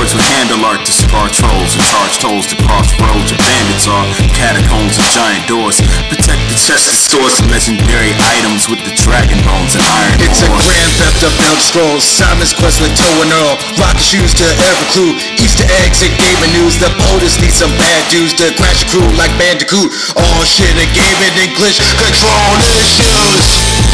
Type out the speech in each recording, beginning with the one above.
Androids with handle art to scar trolls and charge tolls to crossroads where bandits are. Catacombs and giant doors. Protect the chest and stores of legendary items with the dragon bones and iron It's a grand theft of Elder Scrolls. Simon's quest with Toe and Earl. Rocket shoes to every clue. Easter eggs and gaming news. The POTUS need some bad dudes to crash a crew like Bandicoot. All shit and gaming English. Control issues.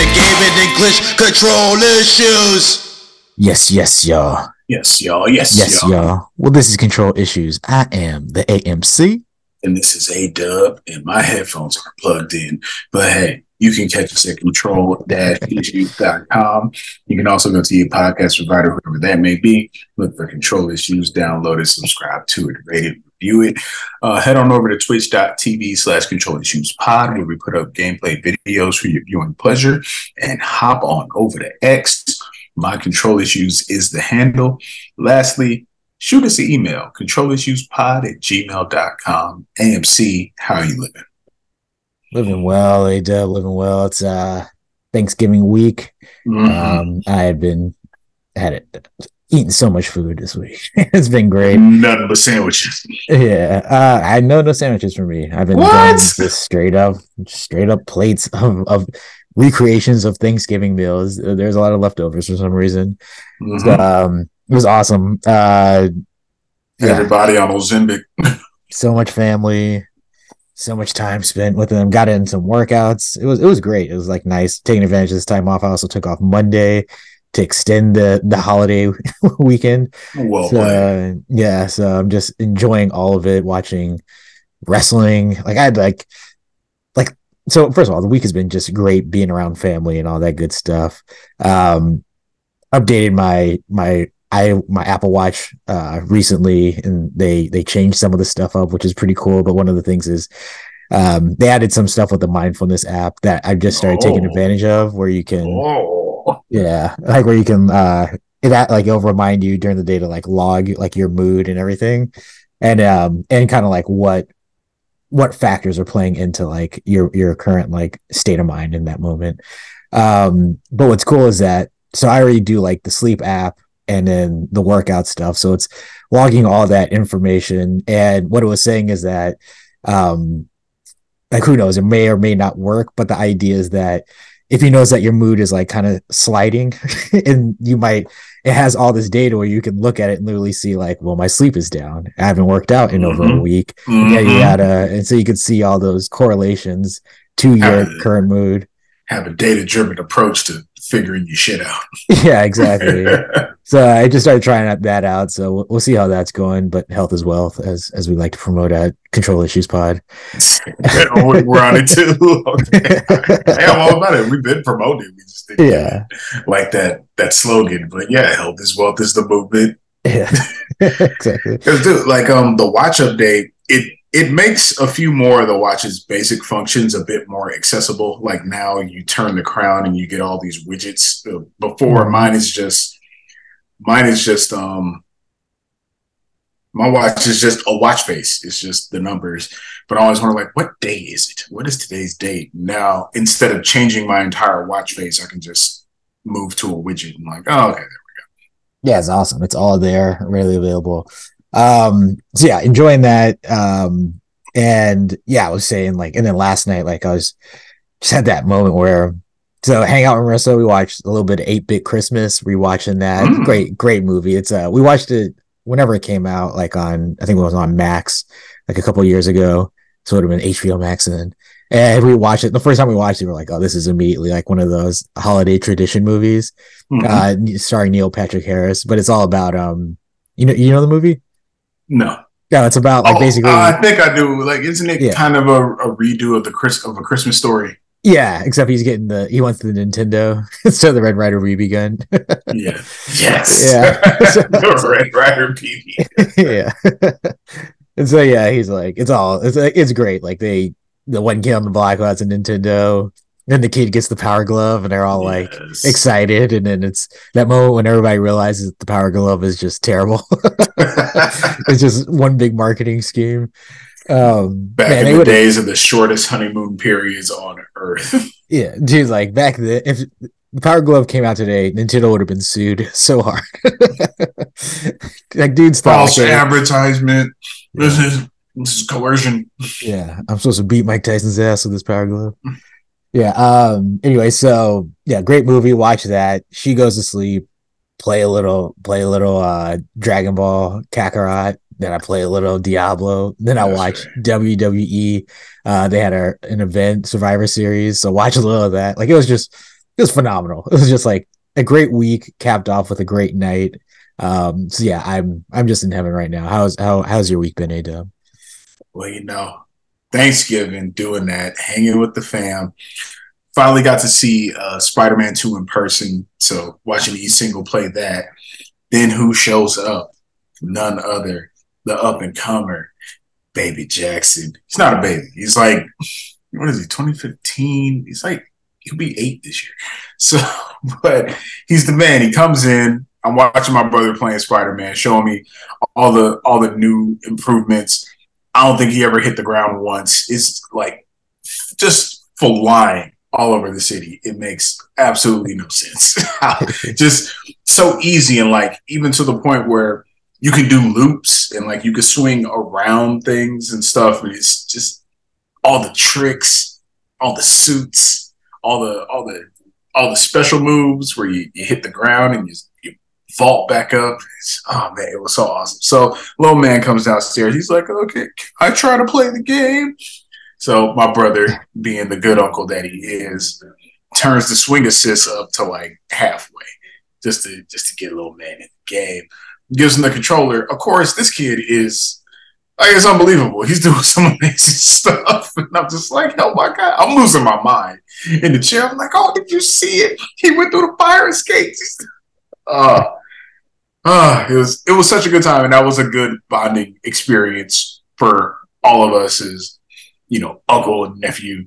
All shit and gaming English. Control issues. Yes, yes, y'all. Yes, y'all. Yes, Yes, y'all. y'all. Well, this is Control Issues. I am the AMC. And this is A Dub, and my headphones are plugged in. But hey, you can catch us at control-issues.com. You can also go to your podcast provider, whoever that may be. Look for Control Issues, download it, subscribe to it, rate it, review it. Uh, head on over to twitch.tv slash control issues pod, where we put up gameplay videos for your viewing pleasure. And hop on over to X. My control issues is the handle. Lastly, shoot us an email, controlissuespod at gmail.com. AMC, how are you living? Living well, A Dub, living well. It's uh Thanksgiving week. Mhm. Um, I have been had it eating so much food this week. it's been great. Nothing but sandwiches. Yeah. Uh I know no sandwiches for me. I've been What? just straight up straight up plates of, of recreations of Thanksgiving meals. There's a lot of leftovers for some reason. Mhm. So, um it was awesome. Uh yeah. Everybody on Ozempic. so much family, so much time spent with them. Got in some workouts. It was it was great. It was like nice taking advantage of this time off. I also took off Monday to extend the the holiday weekend. Well so uh, yeah, so I'm just enjoying all of it. Watching wrestling. Like I had like like so. First of all, the week has been just great being around family and all that good stuff. Um, updated my my I my Apple Watch uh recently and they they changed some of the stuff up which is pretty cool but one of the things is um they added some stuff with the mindfulness app that I've just started taking Oh. advantage of where you can Oh. yeah like where you can uh it that like it'll remind you during the day to like log like your mood and everything and um and kind of like what what factors are playing into like your your current like state of mind in that moment um but what's cool is that so i already do like the sleep app and then the workout stuff. So it's logging all that information. And what it was saying is that um like who knows? It may or may not work but the idea is that if you notice that your mood is like kind of sliding and you might it has all this data where you can look at it and literally see like well my sleep is down. I haven't worked out in over a Mhm. week. Mhm. yada yada and so you can see all those correlations to your current mood. Have a data driven approach to figuring your shit out. yeah exactly so i just started trying that out so we'll, we'll see how that's going but health is wealth as as we like to promote at control issues pod We're on it too. Okay. Hey, I'm all about it. We've been promoting. We just didn't yeah like that that slogan. But yeah, health is wealth is the movement. yeah exactly Because dude, like um the watch update, it it makes a few more of the watch's basic functions a bit more accessible. Like now you turn the crown and you get all these widgets. Uh, Before mine is just mine is just um my watch is just a watch face. It's just the numbers. But I always wonder like what day is it? What is today's date? Now instead of changing my entire watch face, I can just move to a widget and like, oh okay. There we go. Yeah it's awesome it's all there readily available um so yeah enjoying that. Um and yeah i was saying like and then last night like i was just had that moment where so hang out with marissa we watched a little bit of 8-bit christmas rewatching that. Mm. great great movie. It's uh we watched it whenever it came out like on i think it was on max like a couple years ago. So it would have been hbo max then. And we watched it. The first time we watched it we are like oh this is immediately like one of those holiday tradition movies. Mhm. uh starring Neil Patrick Harris, but it's all about um you know you know the movie? No. Yeah, it's about like Oh, basically I think I do. Like, isn't it Yeah. kind of a, a redo of the Chris of a Christmas story? yeah, except he's getting the he wants the Nintendo instead of the Red Ryder BB gun. Yeah. Yes. Yeah. the Red Ryder PV. yeah. and so yeah, he's like it's all it's it's great. Like they the one kid on the block who has a Nintendo then the kid gets the power glove and they're all like Yes. excited and then it's that moment when everybody realizes the power glove is just terrible it's just one big marketing scheme um Back man, in the days of the shortest honeymoon periods on earth. yeah dude like back then if the power glove came out today nintendo would have been sued so hard like dudes False like, advertisement. This is this is coercion. Yeah, I'm supposed to beat Mike Tyson's ass with this power glove. Yeah. Um. Anyway, so yeah, great movie. Watch that. She goes to sleep. Play a little. Play a little. Uh, Dragon Ball Kakarot. Then I play a little Diablo. Then I watch. WWE. Uh, they had a, an event Survivor Series, so watch a little of that. Like it was just, it was phenomenal. It was just like a great week capped off with a great night. Um. So yeah, I'm I'm just in heaven right now. How's how how's your week been, A Dub? Well, you know, Thanksgiving, doing that, hanging with the fam. Finally got to see uh, Spider Man 2 in person. So watching E single play that. Then who shows up? None other, the up and comer, Baby Jackson. He's not a baby. He's like, what is he, 2015? He's like, he'll be eight this year. So, but he's the man. He comes in. I'm watching my brother playing Spider Man, showing me all the all the new improvements. I don't think he ever hit the ground once. It's like just flying all over the city. It makes absolutely no sense. just so easy and like even to the point where you can do loops and like you can swing around things and stuff. And it's just all the tricks, all the suits, all the all the all the special moves where you, you hit the ground and you, vault back up. Oh man, it was so awesome. So little man comes downstairs. He's like, okay, I try to play the game. So my brother, being the good uncle that he is, turns the swing assist up to like halfway, just to just to get little man in the game. Gives him the controller. Of course, this kid is like it's unbelievable. He's doing some amazing stuff, and I'm just like, oh my god, I'm losing my mind in the chair. I'm like, oh, did you see it? He went through the fire escape. Uh, uh, it was it was such a good time, and that was a good bonding experience for all of us as you know, uncle and nephew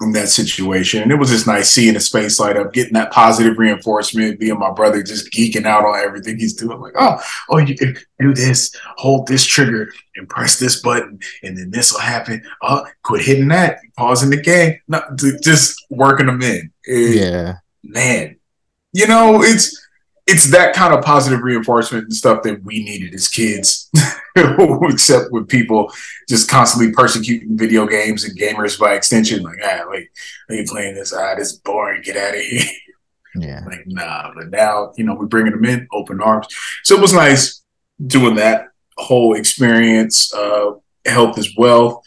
in that situation. And it was just nice seeing his face light up, getting that positive reinforcement, being my brother just geeking out on everything he's doing. Like, oh, oh, you can do this, hold this trigger and press this button, and then this will happen. Oh, quit hitting that, pausing the game. No, just working them in. Yeah. man, you know, it's it's that kind of positive reinforcement and stuff that we needed as kids, except with people just constantly persecuting video games and gamers by extension. Like, ah, wait, are you playing this? Ah, this is boring. Get out of here. Yeah. like, nah. But now, you know, we're bringing them in, open arms. So it was nice doing that whole experience. Uh, helped as well.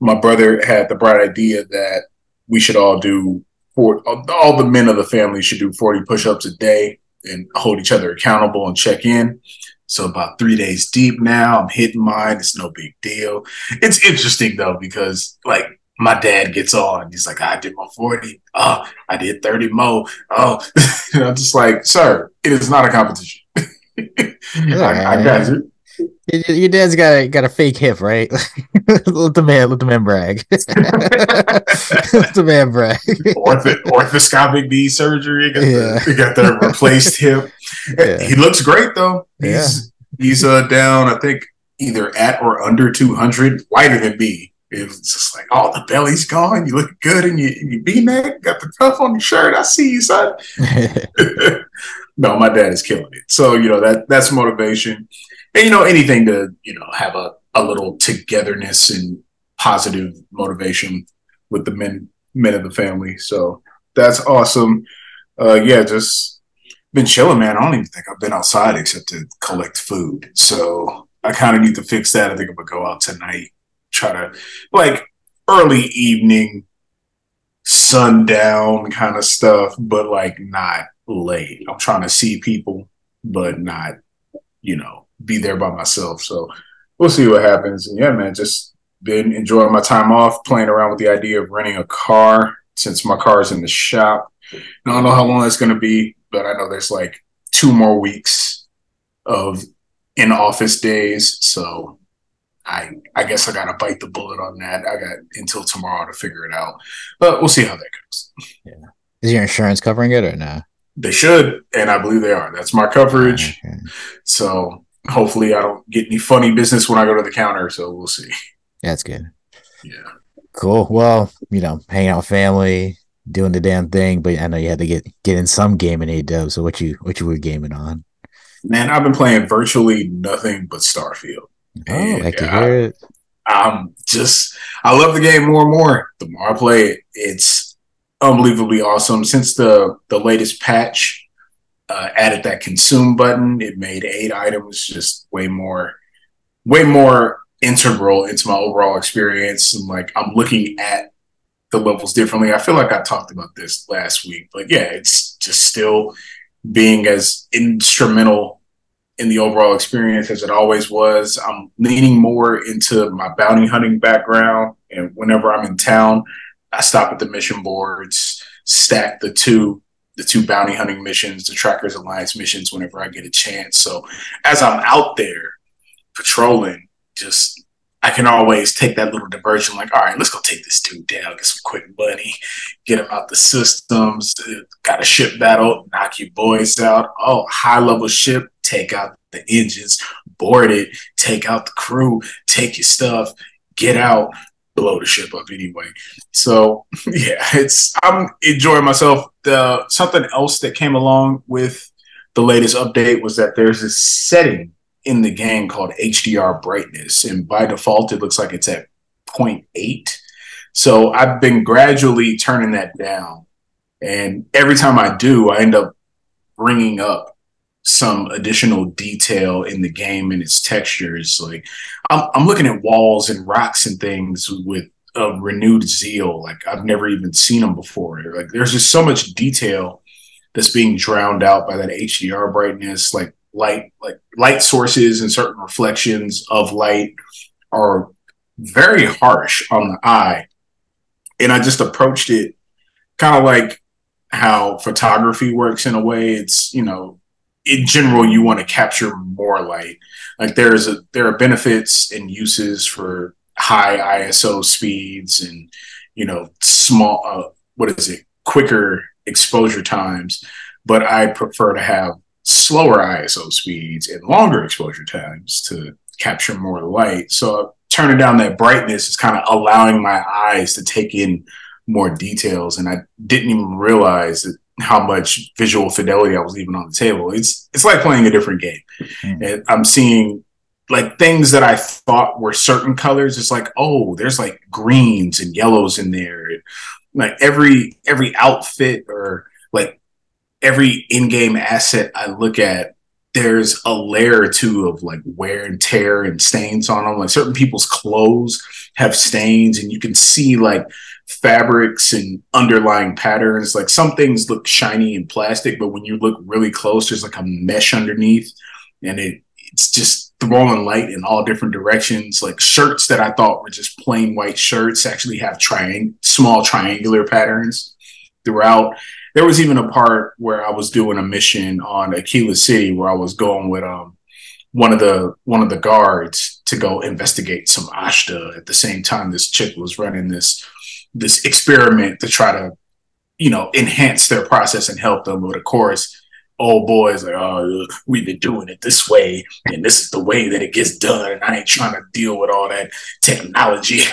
My brother had the bright idea that we should all do for all the men of the family should do 40 push-ups a day and hold each other accountable and check in. So about three days deep now, I'm hitting mine. It's no big deal. It's interesting though, because like my dad gets on, he's like, I did my 40. Oh, I did 30 more. Oh, and I'm just like, sir, it is not a competition. I, I got you. Your, dad's got a got a fake hip, right? let the man let the man brag. let the man brag. Ortho, orthoscopic knee surgery. Got Yeah. the, got the replaced hip. Yeah. He looks great though. He's he's uh down, I think, either at or under 200, lighter than me. It was just like, oh, the belly's gone. You look good in your, in your V-neck. Got the cuff on your shirt. I see you, son. no, my dad is killing it. So you know that that's motivation, and you know anything to you know have a a little togetherness and positive motivation with the men men of the family. So that's awesome. Uh, yeah, just been chilling, man. I don't even think I've been outside except to collect food. So I kind of need to fix that. I think I'm gonna go out tonight, try to like early evening, sundown kind of stuff, but like not late. I'm trying to see people, but not, you know, be there by myself. So we'll see what happens. And yeah, man, just been enjoying my time off, playing around with the idea of renting a car since my car is in the shop. Now, I don't know how long that's going to be, but I know there's like two more weeks of in office days. So I I guess I gotta bite the bullet on that. I got until tomorrow to figure it out, but we'll see how that goes. Yeah. Is your insurance covering it or not? They should, and I believe they are. That's my coverage. Okay. So hopefully, I don't get any funny business when I go to the counter. So we'll see. That's good. Yeah. Cool. Well, you know, hanging out with family, doing the damn thing, but I know you had to get get in some gaming A dub. So what you what you were gaming on? Man, I've been playing virtually nothing but Starfield. Oh, And, I can yeah, hear it. I'm just I love the game more and more. The more I play it, it's unbelievably awesome. Since the the latest patch uh, added that consume button, it made aid items just way more way more integral into my overall experience. And like I'm looking at the levels differently. I feel like I talked about this last week, but yeah, it's just still being as instrumental in the overall experience as it always was. I'm leaning more into my bounty hunting background, and whenever I'm in town, I stop at the mission boards, stack the two the two bounty hunting missions, the Trackers Alliance missions, whenever I get a chance. So as I'm out there patrolling, just I can always take that little diversion, like, all right, let's go take this dude down, get some quick money, get him out the systems, got a ship battle, knock your boys out. Oh, high level ship, take out the engines, board it, take out the crew, take your stuff, get out, blow the ship up anyway. So yeah, it's I'm enjoying myself. The something else that came along with the latest update was that there's this setting in the game called HDR brightness, and by default it looks like it's at 0.8. So I've been gradually turning that down, and every time I do, I end up bringing up some additional detail in the game and its textures. Like I'm, I'm looking at walls and rocks and things with a renewed zeal. Like I've never even seen them before. Like there's just so much detail that's being drowned out by that HDR brightness. Like light, like light sources and certain reflections of light are very harsh on the eye. And I just approached it kind of like how photography works in a way. It's, you know, in general, you want to capture more light. Like there's a there are benefits and uses for high ISO speeds and you know small uh, what is it quicker exposure times, but I prefer to have slower ISO speeds and longer exposure times to capture more light. So turning down that brightness is kind of allowing my eyes to take in more details, and I didn't even realize that how much visual fidelity I was leaving on the table. It's it's like playing a different game. Mm. And I'm seeing like things that I thought were certain colors. It's like, oh, there's like greens and yellows in there. Like every every outfit or like every in-game asset I look at, there's a layer or two of like wear and tear and stains on them. Like certain people's clothes have stains, and you can see like fabrics and underlying patterns. Like some things look shiny and plastic, but when you look really close, there's like a mesh underneath, and it it's just throwing light in all different directions. Like shirts that I thought were just plain white shirts actually have triang- small triangular patterns throughout. There was even a part where I was doing a mission on Aquila City where I was going with um one of the one of the guards to go investigate some Ashta. At the same time, this chick was running this this experiment to try to, you know, enhance their process and help them. But of course, old boys like, oh, we've been doing it this way, and this is the way that it gets done. And I ain't trying to deal with all that technology.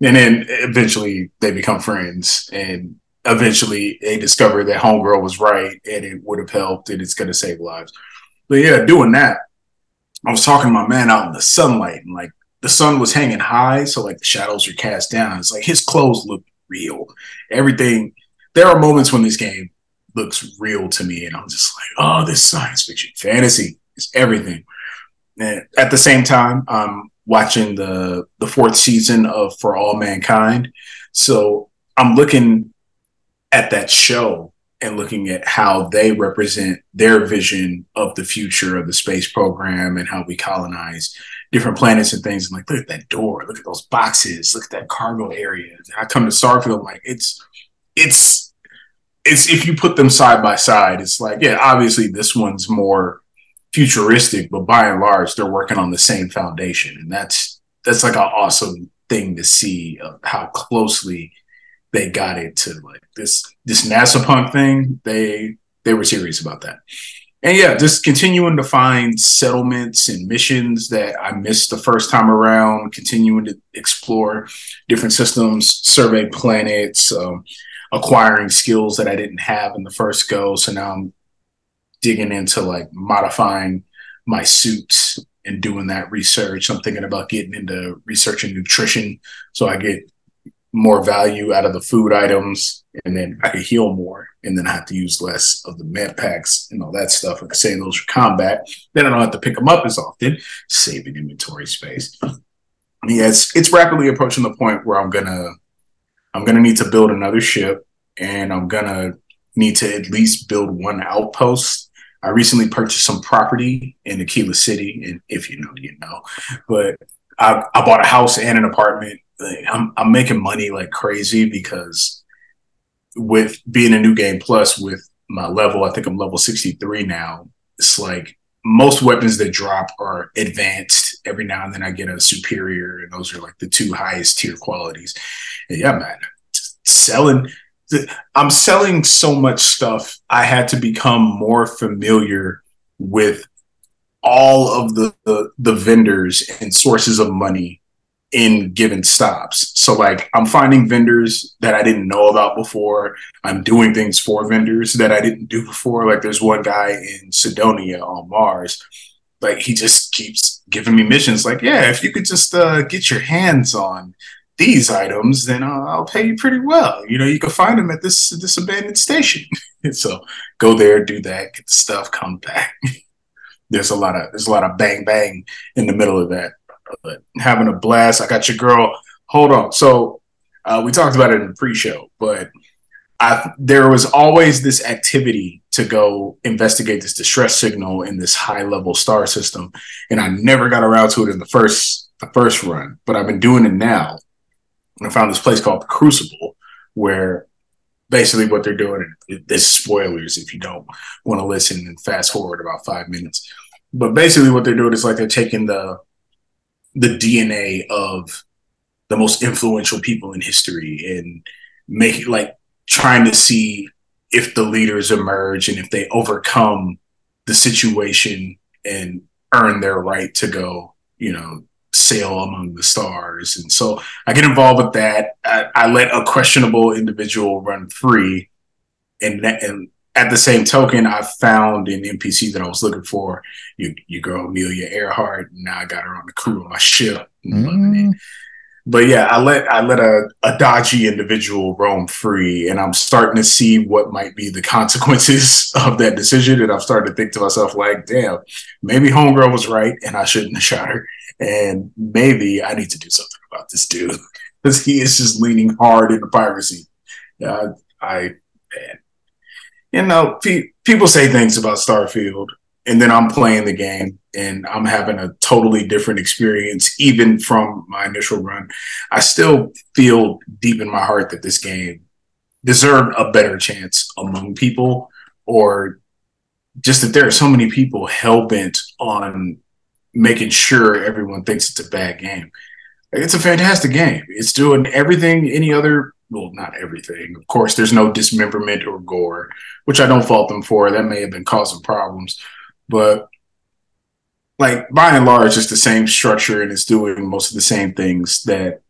And then eventually they become friends, and eventually they discover that homegirl was right, and it would have helped, and it's going to save lives. But yeah, doing that, I was talking to my man out in the sunlight, and like the sun was hanging high, so like the shadows were cast down. It's like his clothes look real. Everything. There are moments when this game looks real to me, and I'm just like, oh, this science fiction fantasy is everything. And at the same time, I'm watching the the fourth season of For All Mankind, so I'm looking at that show and looking at how they represent their vision of the future of the space program and how we colonize different planets and things. And like, look at that door, look at those boxes, look at that cargo area. And I come to Starfield, like it's it's it's if you put them side by side, it's like, yeah, obviously this one's more futuristic, but by and large, they're working on the same foundation. And that's that's like an awesome thing to see of how closely they got it to like this this NASA punk thing. They they were serious about that. And yeah, just continuing to find settlements and missions that I missed the first time around, continuing to explore different systems, survey planets, um, acquiring skills that I didn't have in the first go. So now I'm digging into like modifying my suits and doing that research. I'm thinking about getting into researching nutrition so I get more value out of the food items and then I can heal more and then I have to use less of the med packs and all that stuff. I save those for combat. Then I don't have to pick them up as often, saving inventory space. It's it's rapidly approaching the point where I'm gonna I'm gonna need to build another ship and I'm gonna need to at least build one outpost. I recently purchased some property in Aquila City, and if you know, you know. But I, I bought a house and an apartment I'm I'm making money like crazy because with being a new game plus with my level, I think I'm level 63 now. It's like most weapons that drop are advanced. Every now and then I get a superior, and those are like the two highest tier qualities. And yeah, man, selling. I'm selling so much stuff. I had to become more familiar with all of the, the, the vendors and sources of money in given stops. So like I'm finding vendors that I didn't know about before. I'm doing things for vendors that I didn't do before. Like there's one guy in Cydonia on Mars. Like he just keeps giving me missions. Like, yeah, if you could just uh, get your hands on these items, then I'll, pay you pretty well. You know, you can find them at this this abandoned station. so go there, do that, get the stuff, come back. there's a lot of there's a lot of bang bang in the middle of that but having a blast. I got your girl. Hold on. So uh, we talked about it in the pre-show, but I, there was always this activity to go investigate this distress signal in this high-level star system, and I never got around to it in the first the first run. But I've been doing it now, and I found this place called the Crucible, where basically what they're doing. There's spoilers if you don't want to listen and fast forward about five minutes. But basically, what they're doing is like they're taking the the DNA of the most influential people in history and make like trying to see if the leaders emerge and if they overcome the situation and earn their right to go, you know, sail among the stars. And so I get involved with that. I, I let a questionable individual run free, and and at the same token, I found an NPC that I was looking for. You, you girl Amelia Earhart. Now I got her on the crew of my ship. Mm. But yeah, I let I let a, a dodgy individual roam free, and I'm starting to see what might be the consequences of that decision. And I'm starting to think to myself, like, damn, maybe Homegirl was right, and I shouldn't have shot her. And maybe I need to do something about this dude because he is just leaning hard into piracy. Uh, I man, you know, pe- people say things about Starfield, and then I'm playing the game and I'm having a totally different experience, even from my initial run. I still feel deep in my heart that this game deserved a better chance among people, or just that there are so many people hell bent on making sure everyone thinks it's a bad game. It's a fantastic game. It's doing everything any other well, not everything. Of course, there's no dismemberment or gore, which I don't fault them for. That may have been causing problems, but like by and large, it's the same structure and it's doing most of the same things that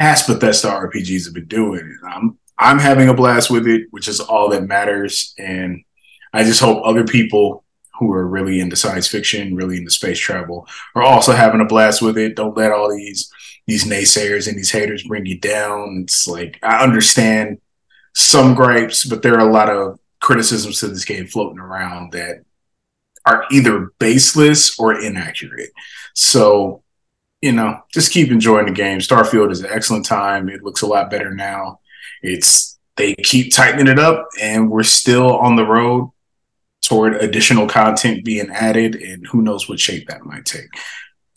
past Bethesda RPGs have been doing. I'm I'm having a blast with it, which is all that matters. And I just hope other people who are really into science fiction, really into space travel, are also having a blast with it. Don't let all these these naysayers and these haters bring you down. It's like I understand some gripes, but there are a lot of criticisms to this game floating around that are either baseless or inaccurate. So, you know, just keep enjoying the game. Starfield is an excellent time. It looks a lot better now. It's they keep tightening it up and we're still on the road toward additional content being added and who knows what shape that might take.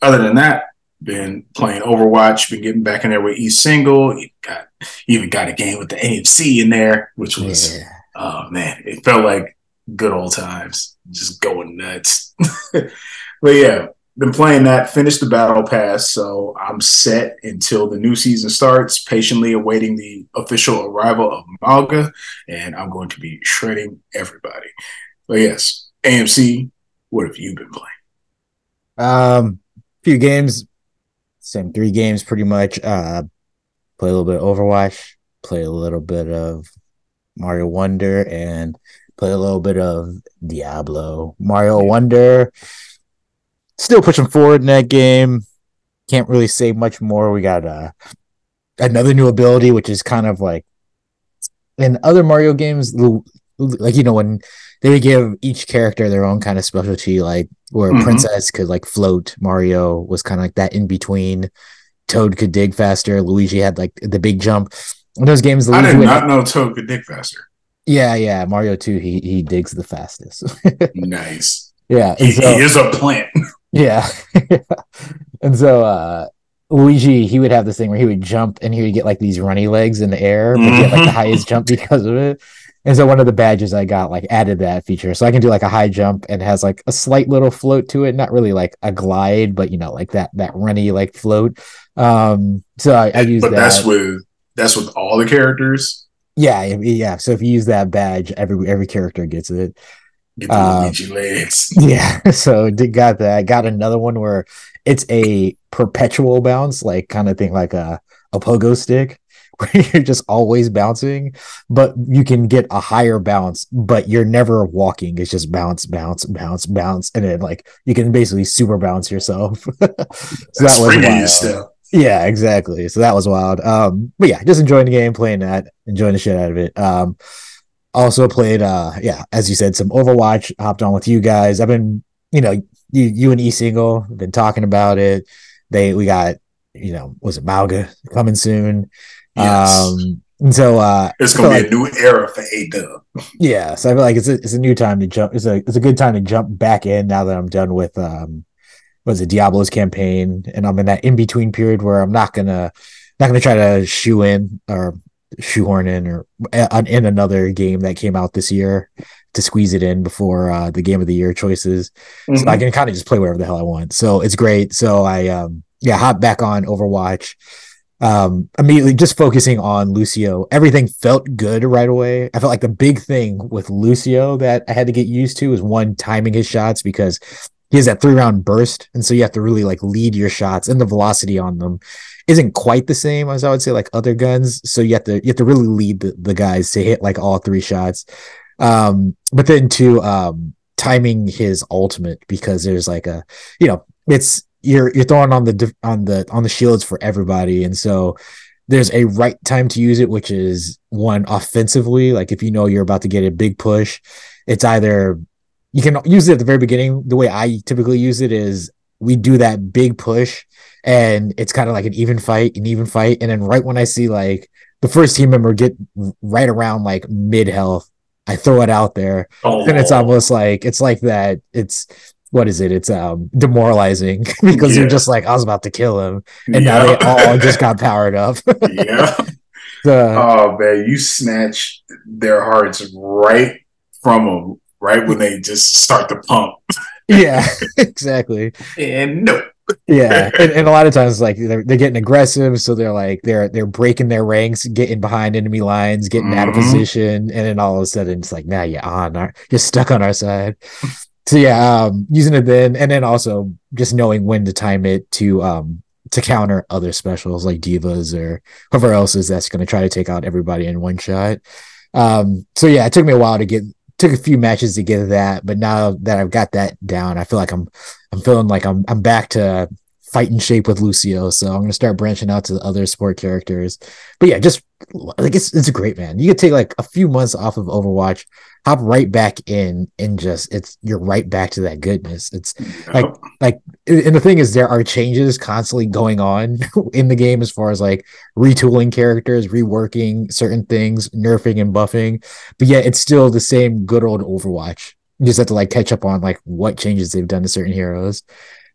Other than that, been playing Overwatch, been getting back in there with East Single. You got even got a game with the AMC in there, which was yeah. oh man, it felt like good old times, just going nuts. but yeah, been playing that, finished the battle pass, so I'm set until the new season starts, patiently awaiting the official arrival of Mauga, and I'm going to be shredding everybody. But yes, AMC, what have you been playing? Um, few games, same three games pretty much. Uh, play a little bit of Overwatch, play a little bit of Mario Wonder, and play a little bit of Diablo. Mario Wonder, still pushing forward in that game. Can't really say much more. We got uh, another new ability, which is kind of like in other Mario games, like you know when they would give each character their own kind of specialty, like where mm-hmm. Princess could like float, Mario was kind of like that in between. Toad could dig faster. Luigi had like the big jump. In those games, Luigi I did not know Toad could dig faster. Yeah, yeah. Mario 2, he he digs the fastest. nice. Yeah. He, so, he, is a plant. Yeah. and so uh Luigi, he would have this thing where he would jump and he would get like these runny legs in the air, but mm-hmm. get like the highest jump because of it. And so one of the badges I got like added that feature. So I can do like a high jump and has like a slight little float to it, not really like a glide, but you know, like that that runny like float. Um so I, I use but that. that's with that's with all the characters. Yeah, yeah. So if you use that badge, every every character gets it. Uh, Yeah. So got that. Got another one where it's a perpetual bounce, like kind of thing like a, a pogo stick where you're just always bouncing, but you can get a higher bounce, but you're never walking. It's just bounce, bounce, bounce, bounce, and then like you can basically super bounce yourself. so that was wild. Yeah, exactly. So that was wild. Um, but yeah, just enjoying the game, playing that, enjoying the shit out of it. Um, also played uh yeah, as you said, some Overwatch, hopped on with you guys. I've been, you know, you you and E single been talking about it. They we got, you know, was it Mauga coming soon? Yes. Um, and so uh, it's gonna be like, a new era for A Dub. Yeah, so I feel like it's a, it's a new time to jump. It's a it's a good time to jump back in now that I'm done with um, was it Diablo's campaign, and I'm in that in between period where I'm not gonna not gonna try to shoe in or shoehorn in or uh, in another game that came out this year to squeeze it in before uh, the game of the year choices. Mm-hmm. So I mm-hmm. can kind of just play wherever the hell I want. So it's great. So I um yeah hop back on Overwatch um, immediately just focusing on Lucio, everything felt good right away. I felt like the big thing with Lucio that I had to get used to is one timing his shots because he has that three round burst, and so you have to really like lead your shots, and the velocity on them isn't quite the same as I would say like other guns. So you have to you have to really lead the, the guys to hit like all three shots. Um, but then to um timing his ultimate because there's like a you know it's you're you're throwing on the on the on the shields for everybody, and so there's a right time to use it, which is one offensively. Like if you know you're about to get a big push, it's either you can use it at the very beginning. The way I typically use it is we do that big push, and it's kind of like an even fight, an even fight, and then right when I see like the first team member get right around like mid health, I throw it out there, oh. and it's almost like it's like that. It's what is it? It's um demoralizing because yeah. you're just like I was about to kill him, and yeah. now they all just got powered up. yeah. The, oh man, you snatch their hearts right from them, right when they just start to pump. yeah, exactly. And no. yeah, and, and, a lot of times like they're, they're getting aggressive, so they're like they're they're breaking their ranks, getting behind enemy lines, getting mm-hmm. out of mm-hmm. position, and then all of a sudden it's like now you're on our, you're stuck on our side so yeah, um, using it then, and then also just knowing when to time it to um to counter other specials like D.Va's or whoever else is that's going to try to take out everybody in one shot. Um, so yeah, it took me a while to get took a few matches to get that, but now that I've got that down, I feel like I'm I'm feeling like I'm I'm back to fighting shape with Lucio. So I'm gonna start branching out to the other sport characters. But yeah, just like it's it's a great man. You could take like a few months off of Overwatch, hop right back in and just it's you're right back to that goodness. It's like like and the thing is there are changes constantly going on in the game as far as like retooling characters, reworking certain things, nerfing and buffing. But yet it's still the same good old Overwatch. You just have to like catch up on like what changes they've done to certain heroes.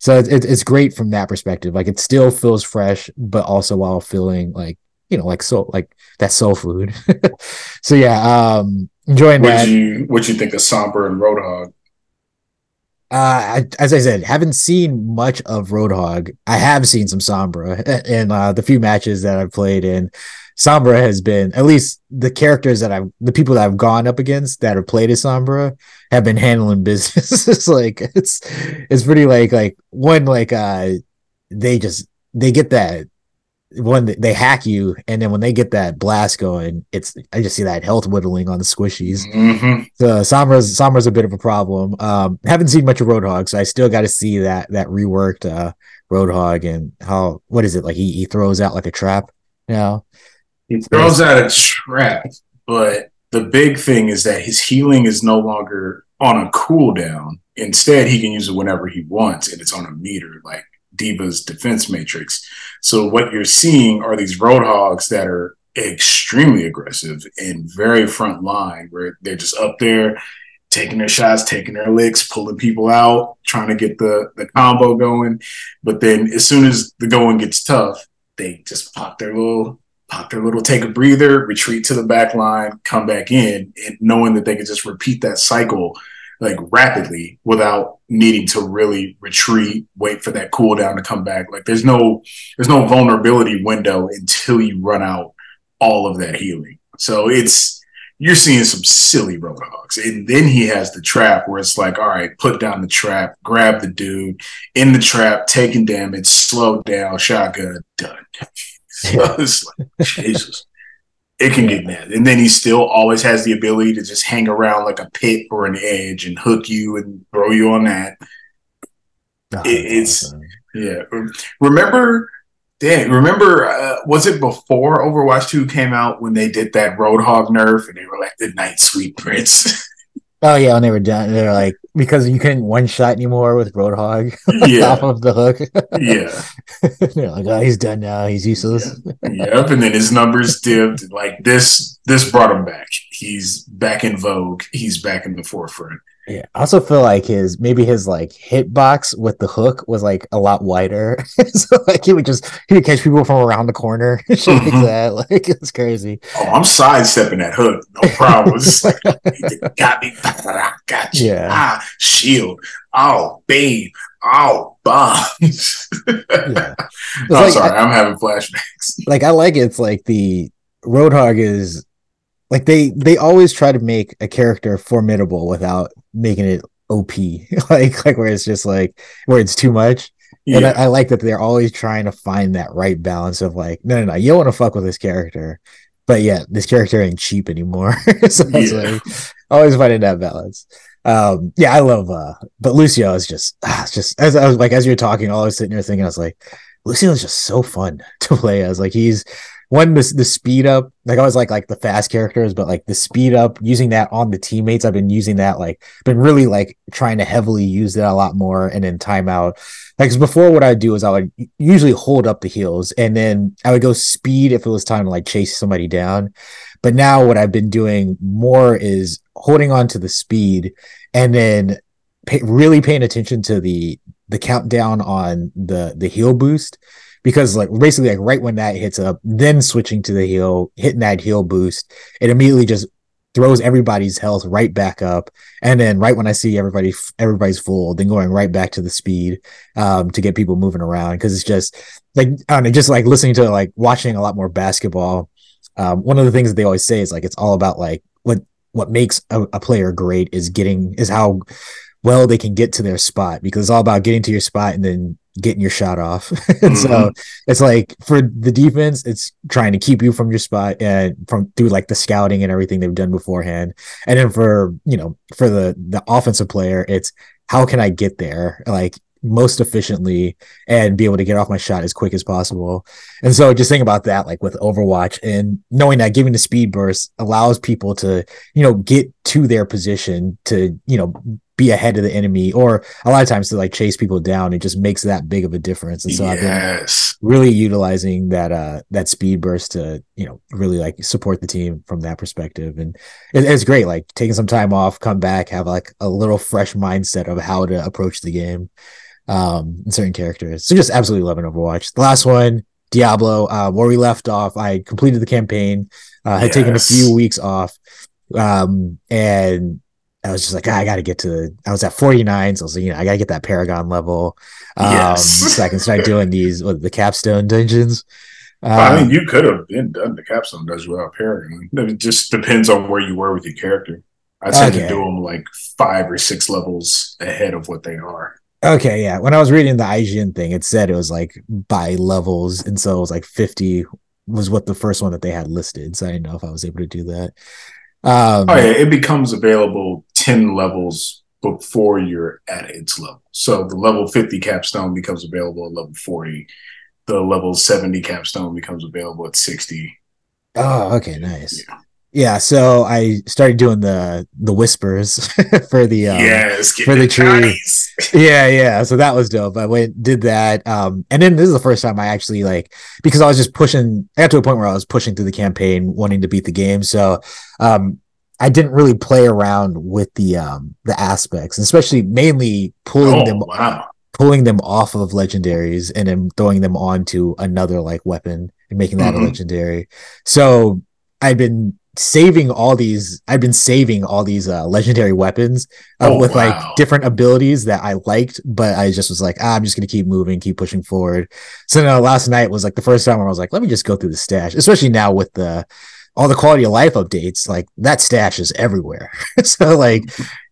So it, it's great from that perspective. Like it still feels fresh, but also while feeling like you know like so like that soul food. so yeah, um enjoying what that. You, what you think of Sombra and Roadhog? uh, as I said, haven't seen much of Roadhog. I have seen some Sombra in uh, the few matches that I've played in. Sombra has been at least the characters that I've the people that I've gone up against that have played as Sombra have been handling business. it's like it's it's pretty like like one like uh they just they get that when they hack you and then when they get that blast going it's i just see that health whittling on the squishies. Mm-hmm. so sombra's sombra's a bit of a problem. Um haven't seen much of roadhog so i still got to see that that reworked uh roadhog and how what is it like he, he throws out like a trap now? He throws out a trap but the big thing is that his healing is no longer on a cooldown. Instead he can use it whenever he wants and it's on a meter. Like D.Va's defense matrix. So what you're seeing are these roadhogs that are extremely aggressive and very front line, where they're just up there taking their shots, taking their licks, pulling people out, trying to get the the combo going. But then as soon as the going gets tough, they just pop their little pop their little take a breather, retreat to the back line, come back in, and knowing that they can just repeat that cycle like rapidly without needing to really retreat, wait for that cooldown to come back. Like there's no there's no vulnerability window until you run out all of that healing. So it's you're seeing some silly roadhogs. And then he has the trap where it's like, all right, put down the trap, grab the dude in the trap, taking damage, slow down, shotgun, done. so it's like, Jesus it can get mad. And then he still always has the ability to just hang around like a pit or an edge and hook you and throw you on that. Oh, it, it's awesome. yeah. Remember, Dan, remember uh, was it before Overwatch 2 came out when they did that Roadhog nerf and they were like the Night Sweep Prince? Oh yeah, when they were done, they're like because you couldn't one shot anymore with Roadhog yeah. off of the hook. yeah, they're like, oh, he's done now. He's useless. Yeah. yep, and then his numbers dipped. Like this, this brought him back. He's back in vogue. He's back in the forefront. Yeah, I also feel like his maybe his like hitbox with the hook was like a lot wider. so like he would just he would catch people from around the corner, shit mm-hmm. like that. Like it's crazy. Oh, I'm sidestepping that hook, no problem. It's got me, got you. Yeah. Ah, shield. Oh, babe. Oh, bombs. yeah. I'm like, sorry, I, I'm having flashbacks. Like I like it. it's like the Roadhog is like they they always try to make a character formidable without making it op like like where it's just like where it's too much. Yeah. and I, I, like that they're always trying to find that right balance of like no no no you don't want to fuck with this character but yeah this character ain't cheap anymore. So yeah. like always finding that balance. Um yeah i love uh but lucio is just ah, just as i was like as you're talking all i was sitting there thinking i was like lucio is just so fun to play as. Like he's one the, the speed up like i was like like the fast characters but like the speed up using that on the teammates i've been using that like been really like trying to heavily use that a lot more and then timeout. Like cause before what i'd do is i would usually hold up the heals and then i would go speed if it was time to like chase somebody down. But now what i've been doing more is holding on to the speed and then pay, really paying attention to the the countdown on the the heal boost because like basically like right when that hits up, then switching to the heal, hitting that heal boost, it immediately just throws everybody's health right back up. And then right when I see everybody everybody's full, then going right back to the speed um, to get people moving around because it's just like I don't know, just like listening to like watching a lot more basketball. Um, one of the things that they always say is like it's all about like what what makes a, a player great is getting is how well they can get to their spot because it's all about getting to your spot and then getting your shot off. and mm-hmm. so it's like for the defense, it's trying to keep you from your spot and from through like the scouting and everything they've done beforehand. And then for, you know, for the the offensive player, it's how can I get there? Like most efficiently and be able to get off my shot as quick as possible. And so just think about that, like with Overwatch and knowing that giving the speed burst allows people to, you know, get to their position to, you know, be ahead of the enemy or a lot of times to like chase people down it just makes that big of a difference and so yes. i've been really utilizing that uh that speed burst to you know really like support the team from that perspective and it, it's great like taking some time off come back have like a little fresh mindset of how to approach the game um in certain characters so just absolutely loving overwatch the last one diablo uh where we left off i completed the campaign uh had yes. taken a few weeks off um and I was just like, ah, I got to get to. I was at 49, so I was like, you know, I got to get that Paragon level, um, Yes. so I can start doing these what, the capstone dungeons. I Um, mean, you could have been done the capstone does without Paragon. It just depends on where you were with your character. I tend Okay. to do them like five or six levels ahead of what they are. Okay, yeah. When I was reading the IGN thing, it said it was like by levels, and so it was like 50 was what the first one that they had listed. So I didn't know if I was able to do that. Um, Oh yeah, it becomes available ten levels before you're at its level. So the level fifty capstone becomes available at level forty. The level seventy capstone becomes available at sixty. oh, okay, nice. Yeah, yeah so I started doing the the whispers for the um, yes, for the tree. nice. yeah yeah so that was dope i went did that um and then this is the first time i actually like because i was just pushing i got to a point where i was pushing through the campaign wanting to beat the game so um i didn't really play around with the um the aspects especially mainly pulling Oh them wow! pulling them off of legendaries and then throwing them onto another like weapon and making that Mhm. a legendary. So I've been saving all these I've been saving all these uh legendary weapons uh, Oh, with wow. like different abilities that I liked, but I just was like, ah, I'm just gonna keep moving, keep pushing forward. So now last night was like the first time where I was like, let me just go through the stash, especially now with the all the quality of life updates, like that stash is everywhere. so like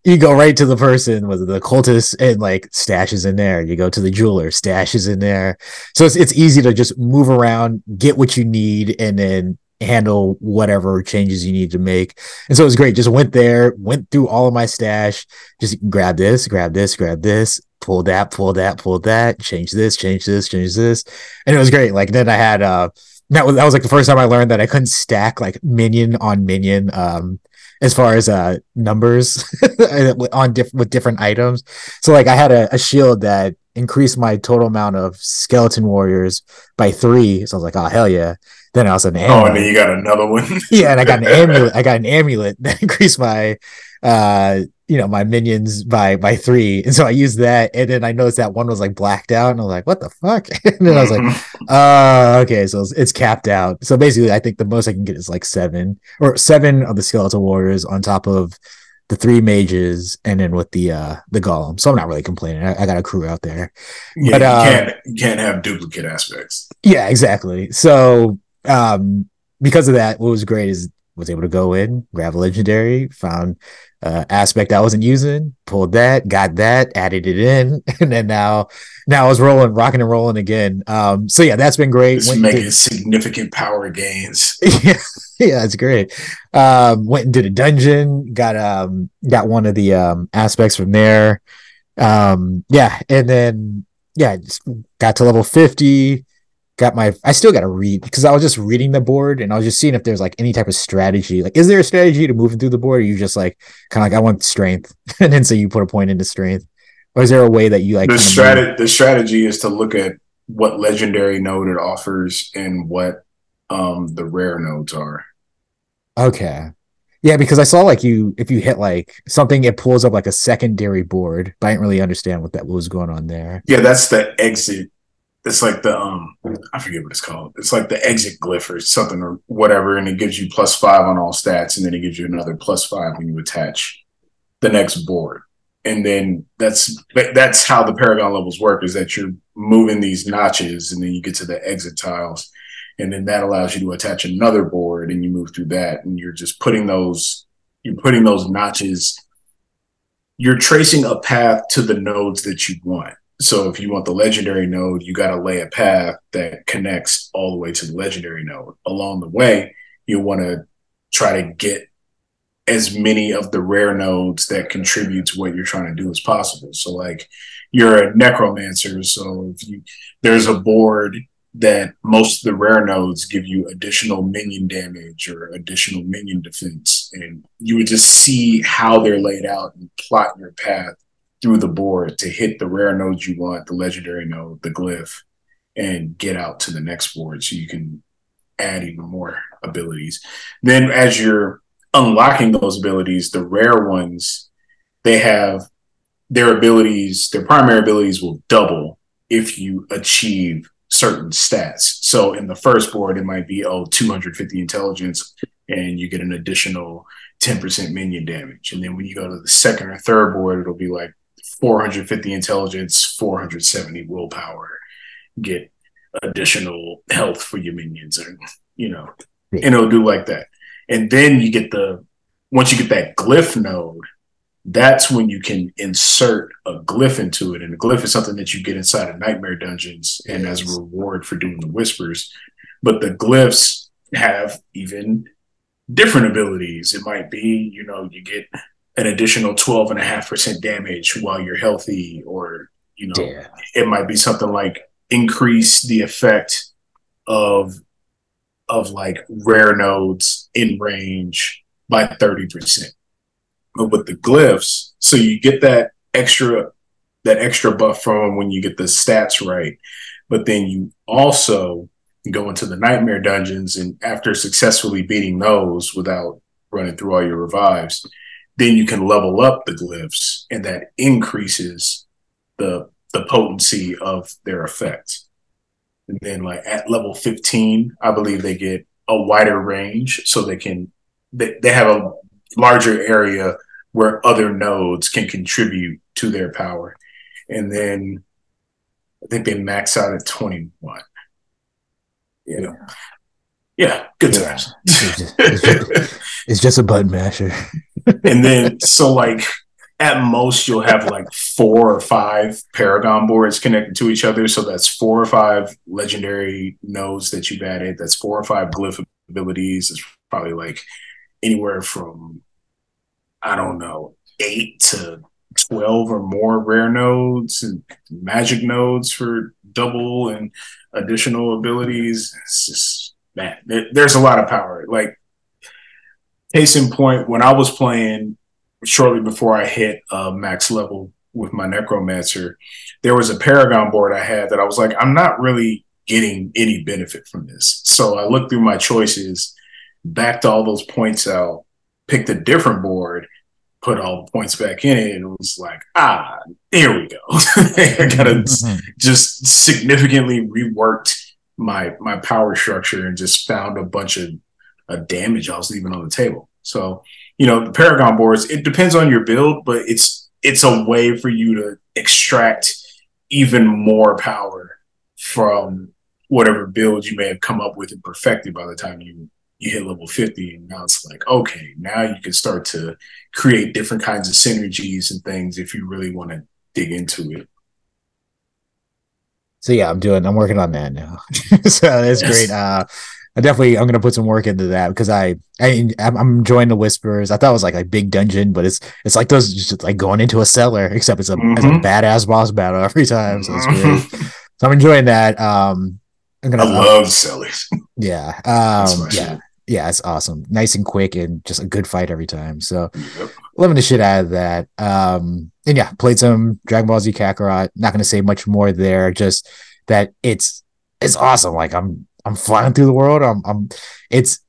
you go right to the person with the cultist and like stash is in there. You go to the jeweler, stash is in there. So it's it's easy to just move around, get what you need, and then handle whatever changes you need to make. And so it was great. Just went there, went through all of my stash, just grab this, grab this, grab this, pull that, pull that, pull that, change this, change this, change this. And it was great. Like then I had uh that was that was like the first time I learned that I couldn't stack like minion on minion um as far as uh numbers on diff- with different items. So like I had a, a shield that increased my total amount of skeleton warriors by three. So I was like, oh hell yeah. Then I also had an Oh, and then you got another one. yeah, and I got an amulet. I got an amulet that increased my uh you know my minions by by three. And so I used that and then I noticed that one was like blacked out and I was like, what the fuck? and then I was like, uh okay, so it's, it's capped out. So basically I think the most I can get is like seven or seven of the skeletal warriors on top of the three mages and then with the uh the golem. So I'm not really complaining. I, I got a crew out there. yeah, But, uh, can't you can't have duplicate aspects. Yeah, exactly. So um because of that, what was great is was able to go in, grab a legendary, found uh aspect I wasn't using, pulled that, got that, added it in, and then now now I was rolling, rocking and rolling again. Um so yeah, that's been great. Went and did- making significant power gains. yeah, yeah, it's great. Um, went and did a dungeon, got um got one of the um aspects from there. Um, yeah, and then yeah, just got to level 50, got my I still gotta read because I was just reading the board and I was just seeing if there's like any type of strategy. Like, is there a strategy to moving through the board? Or you just like kind of like I want strength, and then so you put a point into strength, or is there a way that you like the strategy the strategy is to look at what legendary node it offers and what um the rare nodes are. Okay. Yeah, because I saw like you if you hit like something, it pulls up like a secondary board, but I didn't really understand what that what was going on there. Yeah, that's the exit. It's like the um I forget what it's called. It's like the exit glyph or something or whatever, and it gives you plus five on all stats, and then it gives you another plus five when you attach the next board. And then that's that's how the Paragon levels work, is that you're moving these notches and then you get to the exit tiles. And then that allows you to attach another board and you move through that. And you're just putting those, you're putting those notches, you're tracing a path to the nodes that you want. So if you want the legendary node, you got to lay a path that connects all the way to the legendary node. Along the way, you want to try to get as many of the rare nodes that contribute to what you're trying to do as possible. So like you're a necromancer, so if you there's a board that most of the rare nodes give you additional minion damage or additional minion defense and you would just see how they're laid out and plot your path through the board to hit the rare nodes you want, the legendary node, the glyph, and get out to the next board so you can add even more abilities. Then as you're unlocking those abilities, the rare ones, they have their abilities, their primary abilities will double if you achieve certain stats. So in the first board, it might be, oh, 250 intelligence, and you get an additional 10% minion damage. And then when you go to the second or third board, it'll be like 450 intelligence, 470 willpower, get additional health for your minions, and you know, and it'll do like that. And then you get the once you get that glyph node, that's when you can insert a glyph into it. And a glyph is something that you get inside of nightmare dungeons and as a reward for doing the whispers. But the glyphs have even different abilities. It might be, you know, you get an additional 12.5% damage while you're healthy, or, you know, yeah. it might be something like increase the effect of of like rare nodes in range by 30%. But with the glyphs, so you get that extra that extra buff from when you get the stats right. But then you also go into the nightmare dungeons and after successfully beating those without running through all your revives, then you can level up the glyphs and that increases the the potency of their effect. And then like at level 15, I believe they get a wider range so they can they, they have a larger area where other nodes can contribute to their power. And then I think they max out at 21. You Yeah. Yeah, good yeah. times. It's, just, it's just a button masher. and then so like at most you'll have like four or five paragon boards connected to each other. So that's four or five legendary nodes that you've added. That's four or five glyph abilities. It's probably like anywhere from i don't know eight to 12 or more rare nodes and magic nodes for double and additional abilities. It's just man there's a lot of power. Like case in point when i was playing shortly before I hit uh, max level with my necromancer, there was a paragon board I had that I was like, I'm not really getting any benefit from this. So I looked through my choices, backed all those points out, picked a different board, put all the points back in it, and it was like, ah, there we go. I gotta mm-hmm. just significantly reworked my my power structure and just found a bunch of, of damage I was leaving on the table. So you know, the Paragon boards, it depends on your build, but it's it's a way for you to extract even more power from whatever build you may have come up with and perfected by the time you you hit level 50 and now it's like okay now you can start to create different kinds of synergies and things if you really want to dig into it so yeah i'm doing i'm working on that now so that's yes. great uh I definitely I'm gonna put some work into that because I, I I'm enjoying the whispers. I thought it was like a big dungeon, but it's it's like those just like going into a cellar, except it's a, mm-hmm. it's a badass boss battle every time. So it's great. so I'm enjoying that. Um, I'm gonna I love cellars. Yeah, um, yeah, yeah. It's awesome, nice and quick, and just a good fight every time. So yep. loving the shit out of that. Um, and yeah, played some Dragon Ball Z Kakarot. Not gonna say much more there. Just that it's it's awesome. Like I'm I'm flying through the world. I'm I'm it's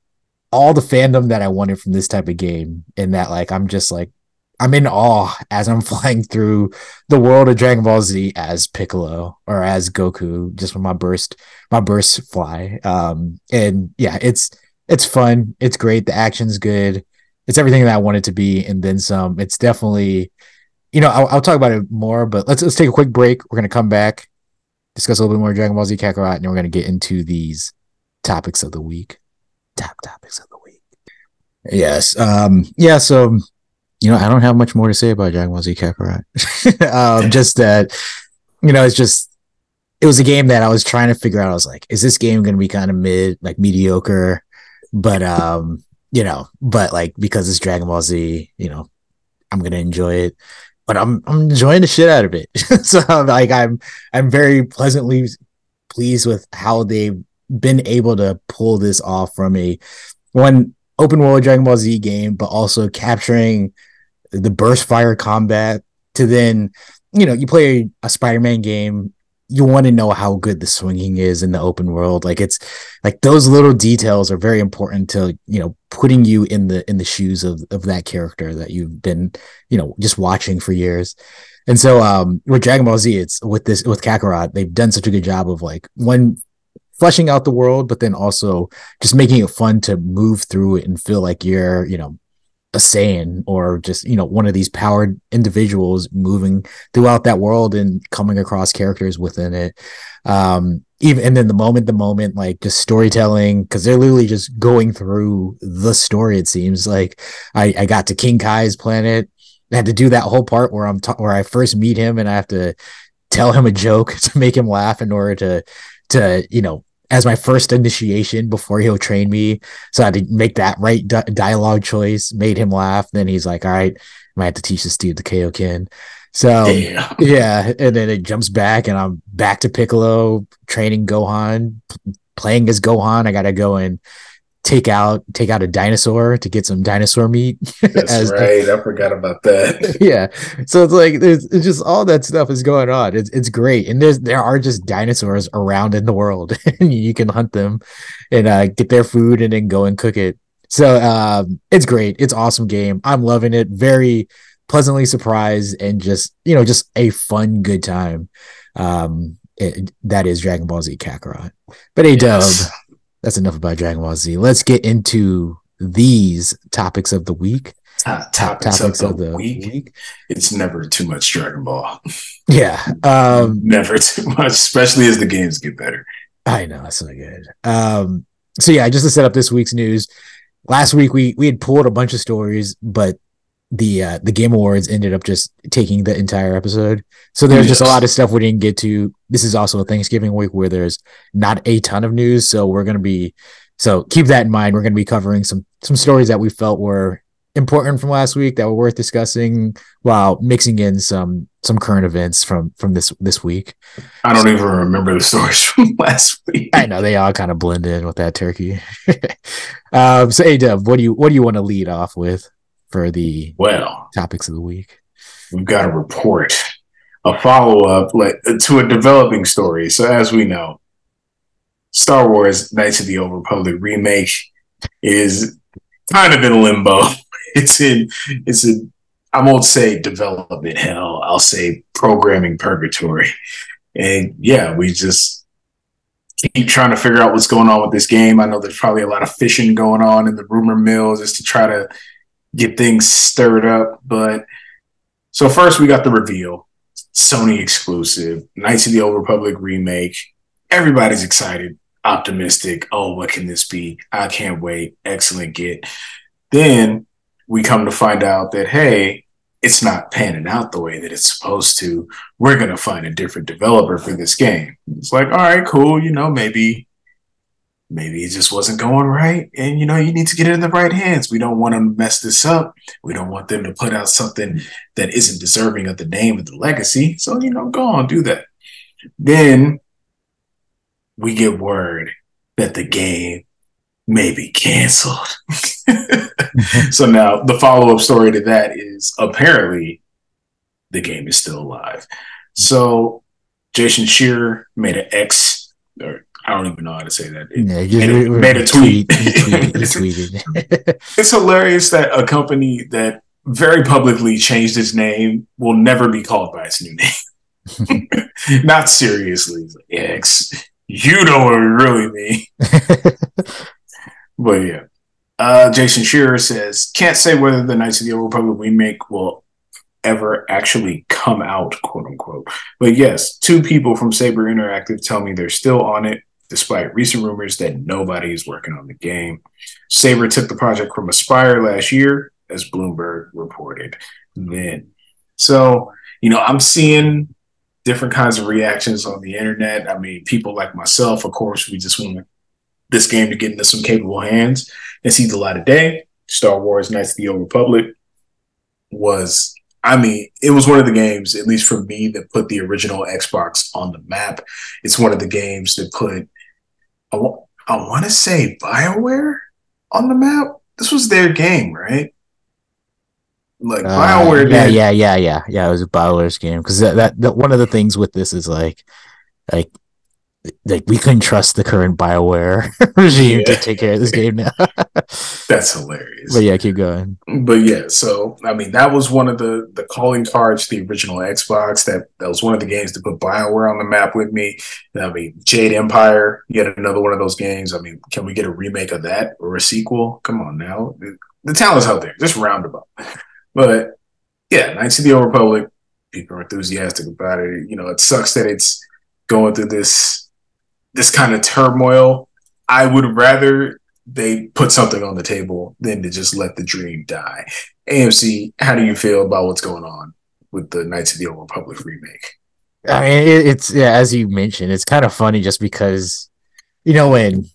all the fandom that I wanted from this type of game. In that like I'm just like I'm in awe as I'm flying through the world of Dragon Ball Z as Piccolo or as Goku, just with my burst, my burst fly. Um, and yeah, it's it's fun. It's great. The action's good. It's everything that I want it to be, and then some. It's definitely, you know, I'll, I'll talk about it more. But let's let's take a quick break. We're gonna come back discuss a little bit more Dragon Ball Z Kakarot, and we're going to get into these topics of the week. Top topics of the week. Yes. Um, yeah. So, you know, I don't have much more to say about Dragon Ball Z Kakarot. um, just that, you know, it's just, it was a game that I was trying to figure out. I was like, is this game going to be kind of mid, like mediocre? But, um, you know, but like because it's Dragon Ball Z, you know, I'm going to enjoy it but I'm I'm enjoying the shit out of it. so like I'm I'm very pleasantly pleased with how they've been able to pull this off from a one open world Dragon Ball Z game, but also capturing the burst fire combat to then you know you play a Spider-Man game you want to know how good the swinging is in the open world like it's like those little details are very important to you know putting you in the in the shoes of of that character that you've been you know just watching for years. And so um with dragon ball z it's with this with kakarot they've done such a good job of like one fleshing out the world but then also just making it fun to move through it and feel like you're you know a Saiyan or just you know one of these powered individuals moving throughout that world and coming across characters within it. Um even and then the moment the moment like just storytelling because they're literally just going through the story it seems. Like i i got to king kai's planet. I had to do that whole part where i'm ta- where i first meet him and i have to tell him a joke to make him laugh in order to to you know as my first initiation before he'll train me. So I had to make that right di- dialogue choice, made him laugh. Then he's like, all right, I might have to teach this dude the Kaioken. So Damn. yeah, and then it jumps back and I'm back to Piccolo training Gohan, p- playing as Gohan. I gotta go and take out take out a dinosaur to get some dinosaur meat. That's as- right. I forgot about that. yeah. So it's like there's it's just all that stuff is going on. It's it's great. And there's there are just dinosaurs around in the world and you can hunt them and uh get their food and then go and cook it. So um it's great. It's awesome game. I'm loving it. Very pleasantly surprised and just you know just a fun good time. Um it, that is Dragon Ball Z Kakarot. But a dub Yes. That's enough about Dragon Ball Z. Let's get into these topics of the week. Top Top topics, of the, week. It's never too much Dragon Ball. Yeah. Um, Never too much, especially as the games get better. I know that's not good. Um, so yeah, just to set up this week's news. Last week we we had pulled a bunch of stories, but the uh, the Game Awards ended up just taking the entire episode. So there's just a lot of stuff we didn't get to. This is also a Thanksgiving week where there's not a ton of news, so we're gonna be so keep that in mind. We're gonna be covering some some stories that we felt were important from last week that were worth discussing while mixing in some some current events from from this this week. I don't even remember the stories from last week. I know they all kind of blend in with that turkey. um, so, hey, Dub, what do you what do you want to lead off with for the Well, topics of the week? we've got a report, a follow up like to a developing story. So as we know, Star Wars Knights of the Old Republic remake is kind of in limbo. It's in it's in I won't say development hell. I'll say programming purgatory. And yeah, we just keep trying to figure out what's going on with this game. I know there's probably a lot of fishing going on in the rumor mill just to try to get things stirred up. But so first we got the reveal, Sony exclusive, Knights of the Old Republic remake. Everybody's excited, optimistic. Oh, what can this be? I can't wait. Excellent get. Then we come to find out that hey, it's not panning out the way that it's supposed to. We're gonna find a different developer for this game. It's like, all right, cool. You know, maybe maybe it just wasn't going right and you know you need to get it in the right hands. We don't want them to mess this up. We don't want them to put out something that isn't deserving of the name of the legacy. So you know go on do that. Then we get word that the game may be canceled. So now the follow-up story to that is apparently the game is still alive. So Jason Schreier made an x or i don't even know how to say that It- Yeah, made a- made a tweet. He it's hilarious that a company that very publicly changed its name will never be called by its new name. Not seriously. X, you know what we really mean. But yeah. Uh, Jason Schreier says, can't say whether the Knights of the Old Republic remake will ever actually come out, quote unquote. But yes, two people from Saber Interactive tell me they're still on it, despite recent rumors that nobody is working on the game. Saber took the project from Aspyr last year, as Bloomberg reported then. So, you know, I'm seeing different kinds of reactions on the internet. I mean, people like myself, of course, we just want this game to get into some capable hands and see the light of day. Star Wars Knights of the Old Republic was, I mean, it was one of the games, at least for me, that put the original Xbox on the map. It's one of the games that put, I want to say BioWare on the map. This was their game, right? Like Uh, BioWare yeah, did. yeah, yeah, yeah, yeah. It was a Bioware's game because that, that that one of the things with this is like, like, like we couldn't trust the current Bioware regime to take care of this game now. That's hilarious. but yeah, keep going. but yeah, so I mean that was one of the the calling cards the original Xbox. That that was one of the games to put Bioware on the map with me. I mean Jade Empire, yet another one of those games. I mean, can we get a remake of that or a sequel? Come on now. the talent's out there, just roundabout. But yeah, Knights of the Old Republic, people are enthusiastic about it. You know, it sucks that it's going through this this kind of turmoil. I would rather they put something on the table than to just let the dream die. AMC, how do you feel about what's going on with the Knights of the Old Republic remake? I mean, it's yeah, as you mentioned, it's kind of funny just because you know when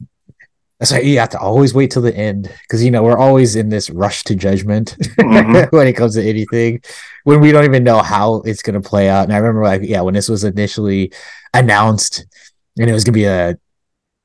that's why you have to always wait till the end because you know we're always in this rush to judgment mm-hmm. when it comes to anything when we don't even know how it's going to play out. And I remember like yeah, when this was initially announced and it was going to be a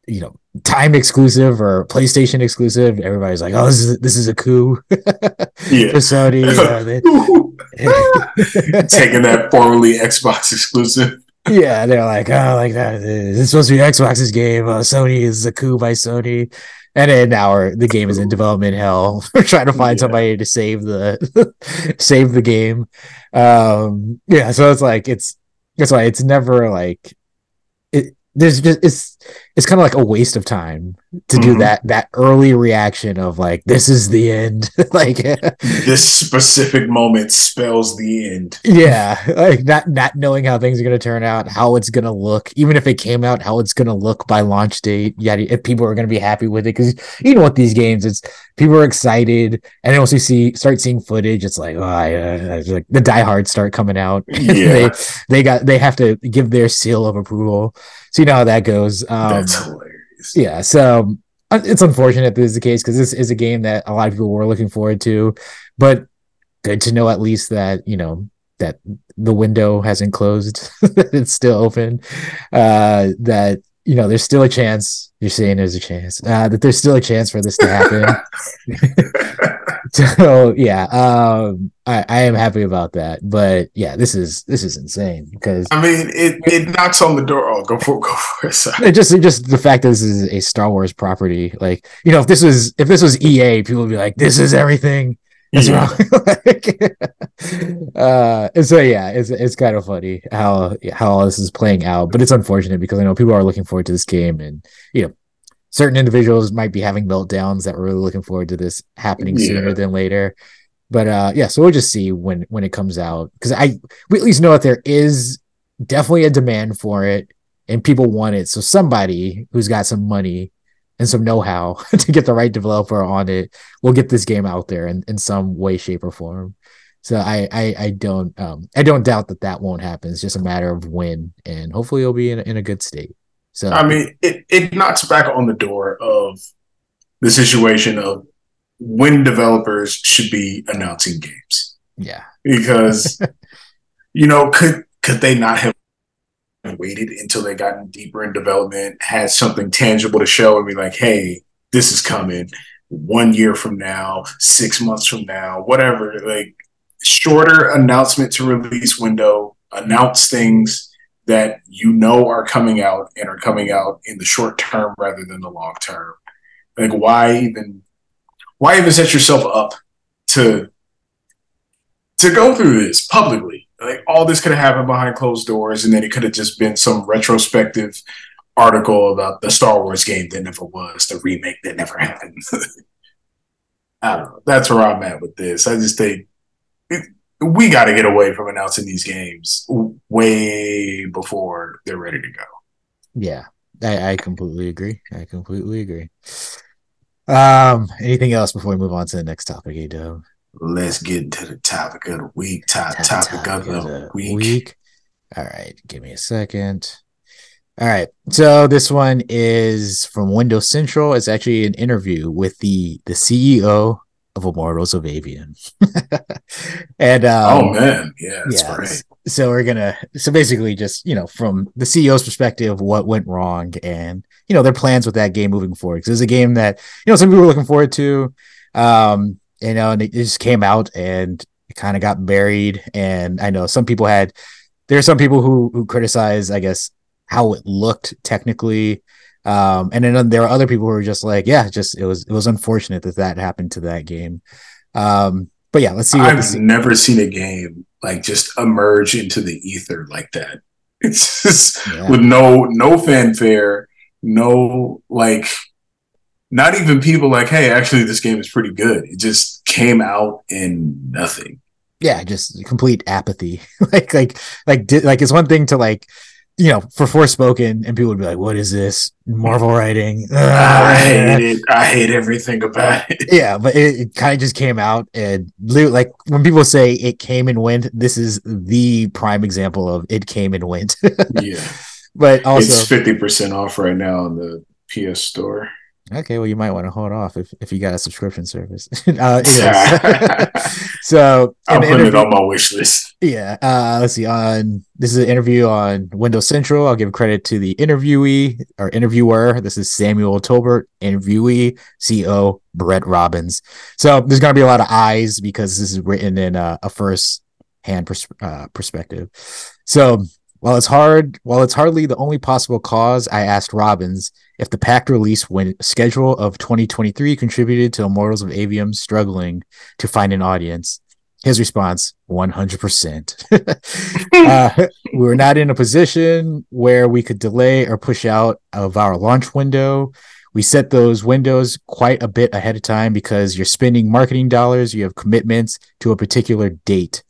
you know time exclusive or PlayStation exclusive, everybody's like, "Oh, this is this is a coup." yeah, for Sony. Taking that formerly Xbox exclusive. Yeah, they're like, "Oh, like that. It's supposed to be Xbox's game. Uh, Sony is a coup by Sony." And then now the game is in development hell. We're trying to find yeah. somebody to save the save the game. Um, yeah, so it's like it's that's why it's never like. There's just it's it's kind of like a waste of time to do mm-hmm. that that early reaction of like this is the end like this specific moment spells the end yeah like not not knowing how things are going to turn out how it's going to look even if it came out how it's going to look by launch date yeah if people are going to be happy with it because you know what these games it's people are excited and then once you see start seeing footage it's like oh I, uh, like the diehards start coming out yeah. they they got they have to give their seal of approval so you know how that goes um, that's hilarious. Yeah, so uh, it's unfortunate this is the case because this is a game that a lot of people were looking forward to, but good to know at least that you know that the window hasn't closed, it's still open, uh, that you know there's still a chance. You're saying there's a chance uh, that there's still a chance for this to happen. so yeah, um, I, I am happy about that. But yeah, this is this is insane because I mean it it knocks on the door. Oh, go for it, go for it. it just it just the fact that this is a Star Wars property, like you know, if this was if this was EA, people would be like, this is everything. That's yeah. wrong. uh, and so yeah, it's it's kind of funny how how all this is playing out, but it's unfortunate because I know people are looking forward to this game, and you know, certain individuals might be having meltdowns that we're really looking forward to this happening yeah. sooner than later. But uh, yeah, so we'll just see when when it comes out because I we at least know that there is definitely a demand for it and people want it. So somebody who's got some money and some know-how to get the right developer on it will get this game out there in, in some way, shape, or form. So I, I, I don't um I don't doubt that that won't happen. It's just a matter of when, and hopefully it'll be in, in a good state. So I mean, it, it knocks back on the door of the situation of when developers should be announcing games. Yeah. Because you know, could could they not have waited until they gotten deeper in development, had something tangible to show and be like, hey, this is coming one year from now, six months from now, whatever. Like shorter announcement to release window, announce things that you know are coming out and are coming out in the short term rather than the long term. Like why even why even set yourself up to to go through this publicly? Like all this could have happened behind closed doors, and then it could have just been some retrospective article about the Star Wars game that never was, the remake that never happened. I don't know. That's where I'm at with this. I just think we got to get away from announcing these games way before they're ready to go. Yeah, I, I completely agree. I completely agree. Um, anything else before we move on to the next topic, A Let's get into the topic of the week. Top topic, topic of the, the week. week. All right, give me a second. All right, so this one is from Windows Central. It's actually an interview with the the CEO of Immortals of Aveum. and um, oh man, yeah, that's yeah, great. So we're gonna so basically just you know from the CEO's perspective, what went wrong and you know their plans with that game moving forward. Because it's a game that you know some people were looking forward to, um, you know, and it just came out and it kind of got buried. And I know some people had there are some people who who criticize, I guess, how it looked technically um, and then there are other people who are just like, yeah, just it was it was unfortunate that that happened to that game. Um, but yeah, let's see. I've never seen a game like just emerge into the ether like that. It's just yeah. with no no fanfare, no like not even people like, hey, actually, this game is pretty good. It just came out in nothing. Yeah, just complete apathy. like, like, like, di- like it's one thing to like, you know, for Forspoken, and people would be like, "What is this Marvel writing?" I hate it. I hate everything about it. yeah, but it, it kind of just came out and li- like when people say it came and went, this is the prime example of it came and went. Yeah, but it's also, fifty percent off right now on the PS Store. Okay, well, you might want to hold off if, if you got a subscription service. uh, so, I'm putting it on my wish list. Yeah. Uh, let's see. On this is an interview on Windows Central. I'll give credit to the interviewee or interviewer. This is Samuel Tolbert. Interviewee, CEO Bret Robbins. So there's going to be a lot of eyes because this is written in a, a first hand pers- uh, perspective. So while it's hard, while it's hardly the only possible cause, I asked Robbins if the packed release when schedule of 2023 contributed to Immortals of Aveum struggling to find an audience. His response 100%. uh, we were not in a position where we could delay or push out of our launch window. We set those windows quite a bit ahead of time because you're spending marketing dollars, you have commitments to a particular date.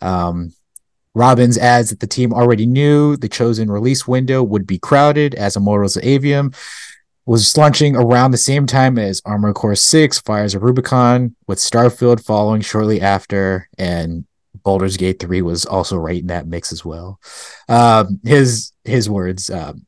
Um, Robbins adds that the team already knew the chosen release window would be crowded as Immortals of Aveum was launching around the same time as Armor Core 6, Fires of Rubicon, with Starfield following shortly after, and Baldur's Gate 3 was also right in that mix as well. Um, his his words, um,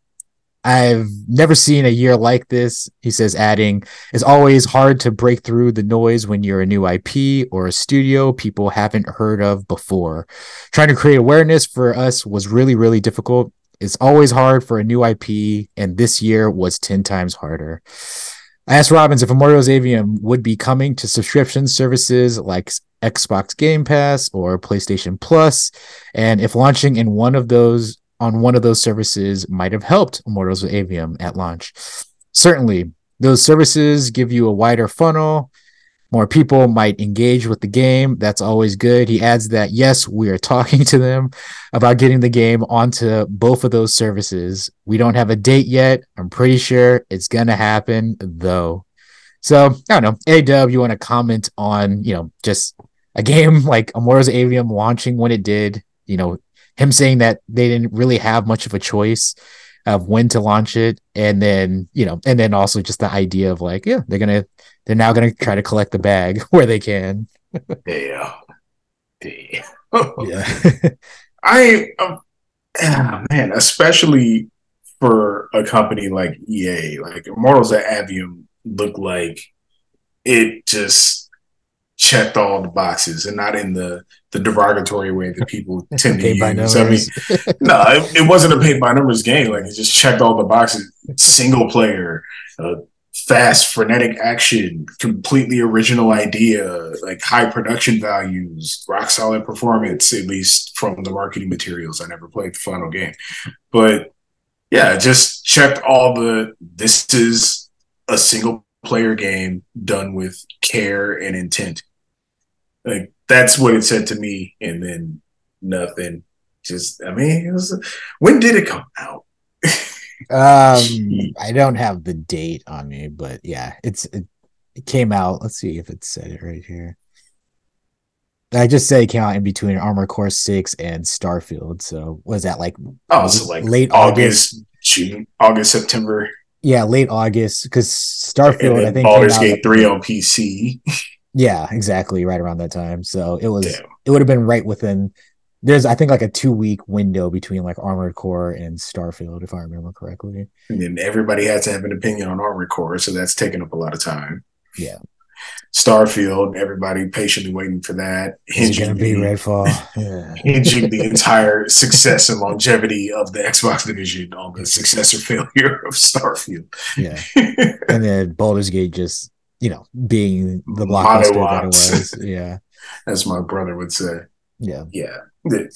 I've never seen a year like this, he says, adding, it's always hard to break through the noise when you're a new IP or a studio people haven't heard of before. Trying to create awareness for us was really, really difficult. It's always hard for a new IP, and this year was 10 times harder. I asked Robbins if Immortals Aveum would be coming to subscription services like Xbox Game Pass or PlayStation Plus, and if launching in one of those on one of those services might have helped Immortals Aveum at launch. Certainly, those services give you a wider funnel. More people might engage with the game. That's always good. He adds that yes, we are talking to them about getting the game onto both of those services. We don't have a date yet. I'm pretty sure it's gonna happen though. So I don't know. A Dub, you want to comment on you know just a game like Immortals Aveum launching when it did? You know him saying that they didn't really have much of a choice of when to launch it, and then you know, and then also just the idea of like, yeah, they're gonna they're now gonna try to collect the bag where they can. Damn. Yeah. I um, ah, man, especially for a company like EA, like Immortals at Aveum look like it just checked all the boxes and not in the the derogatory way that people tend to use. I mean, no, it, it wasn't a paid by numbers game. Like it just checked all the boxes. Single player, uh, fast, frenetic action, completely original idea, like high production values, rock solid performance. At least from the marketing materials. I never played the final game, but yeah, just checked all the. This is a single player game done with care and intent. Like that's what it said to me, and then nothing. Just, I mean, it was. When did it come out? Um, I don't have the date on me, but yeah, it's it, it came out. Let's see if it said it right here. I just say it came out in between Armor Core Six and Starfield. So was that like Oh, so like late August, August? June, August, September. Yeah, late August because Starfield I think Baldur's Gate 3 on PC. Yeah, exactly, right around that time. So it was Damn. it would have been right within. There's I think like a two week window between like Armored Core and Starfield, if I remember correctly. And then everybody had to have an opinion on Armored Core, so that's taking up a lot of time. Yeah. Starfield, everybody patiently waiting for that. It gonna be the- Redfall? Yeah. hinging the entire success and longevity of the Xbox division on the success or failure of Starfield. Yeah. and then Baldur's Gate just you know being the blockbuster that it was. Yeah, As my brother would say. yeah, Yeah.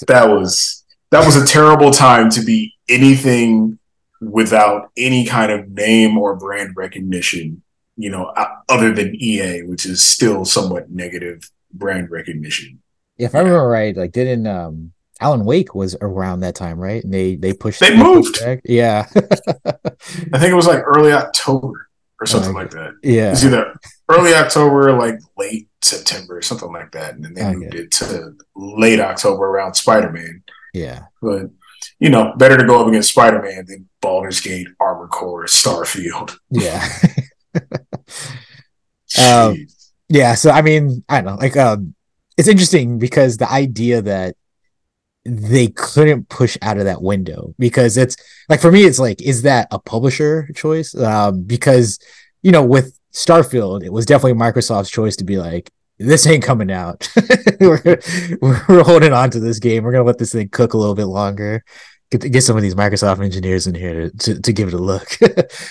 That was that was a terrible time to be anything without any kind of name or brand recognition, you know, other than EA, which is still somewhat negative brand recognition. if I remember right, like didn't um Alan Wake was around that time, right? And they they pushed They moved. Yeah, I think it was like early October. Or something like that. Yeah. It's either early October, like late September, something like that, and then they moved it to late October around Spider Man. Yeah. But you know, better to go up against Spider Man than Baldur's Gate, Armor Core, Starfield. Yeah. Um, yeah. So I mean, I don't know. Like, um, it's interesting because the idea that they couldn't push out of that window because it's like for me, it's like, is that a publisher choice? Um, because you know, with Starfield, it was definitely Microsoft's choice to be like, this ain't coming out. we're, we're holding on to this game. We're gonna let this thing cook a little bit longer. Get get some of these Microsoft engineers in here to to, to give it a look.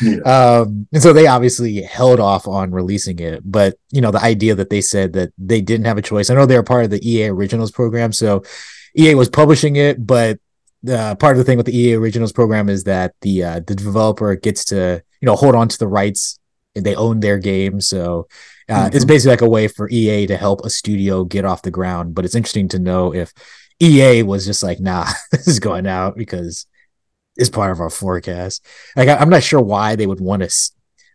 Yeah. Um, and so they obviously held off on releasing it, but you know, the idea that they said that they didn't have a choice. I know they're part of the EA Originals program, so EA was publishing it, but uh, part of the thing with the EA Originals program is that the uh, the developer gets to you know hold on to the rights and they own their game. So uh, it's Mhm. basically like a way for EA to help a studio get off the ground. But it's interesting to know if EA was just like, nah, this is going out because it's part of our forecast. Like I, I'm not sure why they would want to.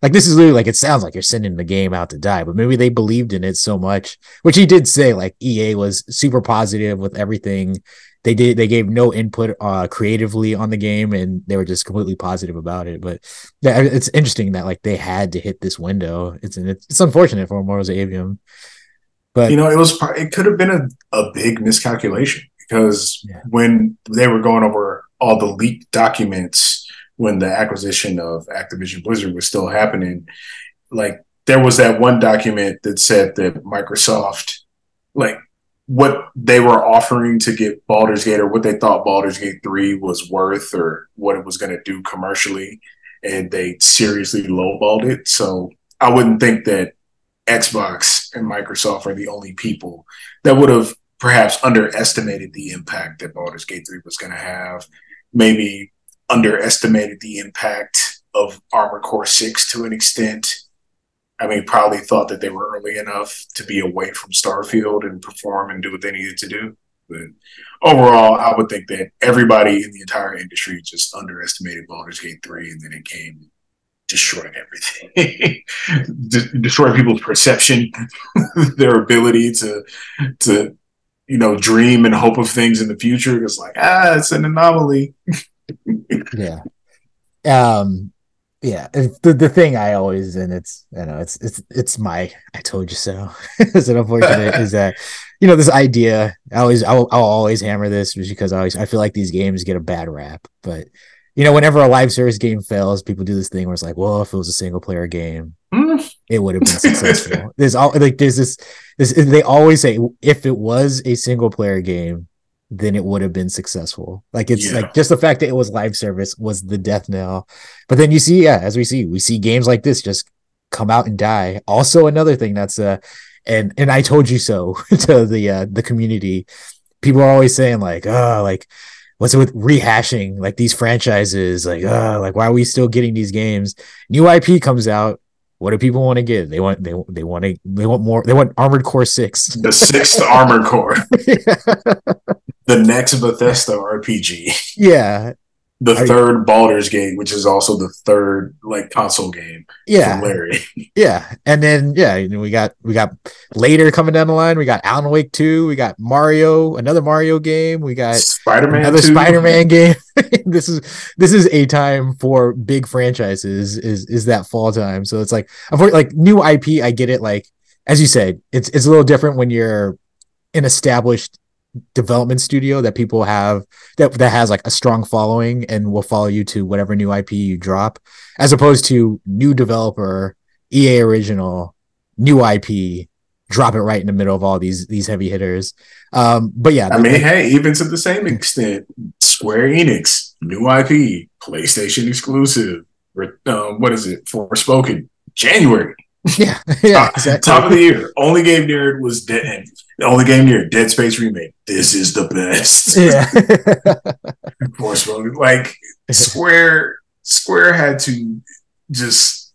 Like this is literally like it sounds like you're sending the game out to die, but maybe they believed in it so much, which he did say. Like EA was super positive with everything they did. They gave no input uh creatively on the game, and they were just completely positive about it. But yeah, it's interesting that like they had to hit this window. It's it's, it's unfortunate for Mortals Aveum, but you know, it was it could have been a, a big miscalculation because Yeah. when they were going over all the leaked documents when the acquisition of Activision Blizzard was still happening, like there was that one document that said that Microsoft, like what they were offering to get Baldur's Gate or what they thought Baldur's Gate 3 was worth or what it was going to do commercially, and they seriously lowballed it. So I wouldn't think that Xbox and Microsoft are the only people that would have perhaps underestimated the impact that Baldur's Gate 3 was going to have, maybe underestimated the impact of Armor Core 6 to an extent. I mean, probably thought that they were early enough to be away from Starfield and perform and do what they needed to do. But overall, I would think that everybody in the entire industry just underestimated Baldur's Gate 3 and then it came and destroyed everything. De- people's perception, their ability to to you know dream and hope of things in the future. It's like, ah, it's an anomaly. yeah. Um yeah the, the thing i always and it's you know it's it's it's my i told you so. Is it unfortunate? Is that you know this idea i always I'll, I'll always hammer this just because i always i feel like these games get a bad rap but you know whenever a live service game fails people do this thing where it's like well if it was a single player game Hmm. it would have been successful. There's all like there's this this they always say if it was a single player game then it would have been successful. Like it's Yeah. like just the fact that it was live service was the death knell. But then you see, yeah, as we see, we see games like this just come out and die. Also, another thing that's uh and and I told you so to the uh the community. People are always saying like, oh, like what's it with rehashing like these franchises? Like, uh, like why are we still getting these games? New IP comes out. What do people want to get? They want they they want to they want more. They want Armored Core Six. The sixth Armored Core, the next Bethesda RPG, yeah, the Are you- third Baldur's Gate, which is also the third like console game yeah. from Larian. Yeah, and then yeah, you we got we got later coming down the line. We got Alan Wake two. We got Mario, another Mario game. We got Spider-Man, another Spider Man game. this is this is a time for big franchises. Is is that fall time? So it's like like new IP. I get it. Like as you said, it's it's a little different when you're an established development studio that people have that that has like a strong following and will follow you to whatever new IP you drop, as opposed to new developer, EA original, new IP, drop it right in the middle of all these these heavy hitters. Um, but yeah, I mean, hey, even to the same extent, Square Enix, new IP, PlayStation exclusive. Um, what is it? Forspoken, January. yeah, yeah, Top- exactly. Top of the year. Only game near it was Dead. The only game near Dead Space remake. This is the best. yeah. Forspoken. Like Square, Square had to just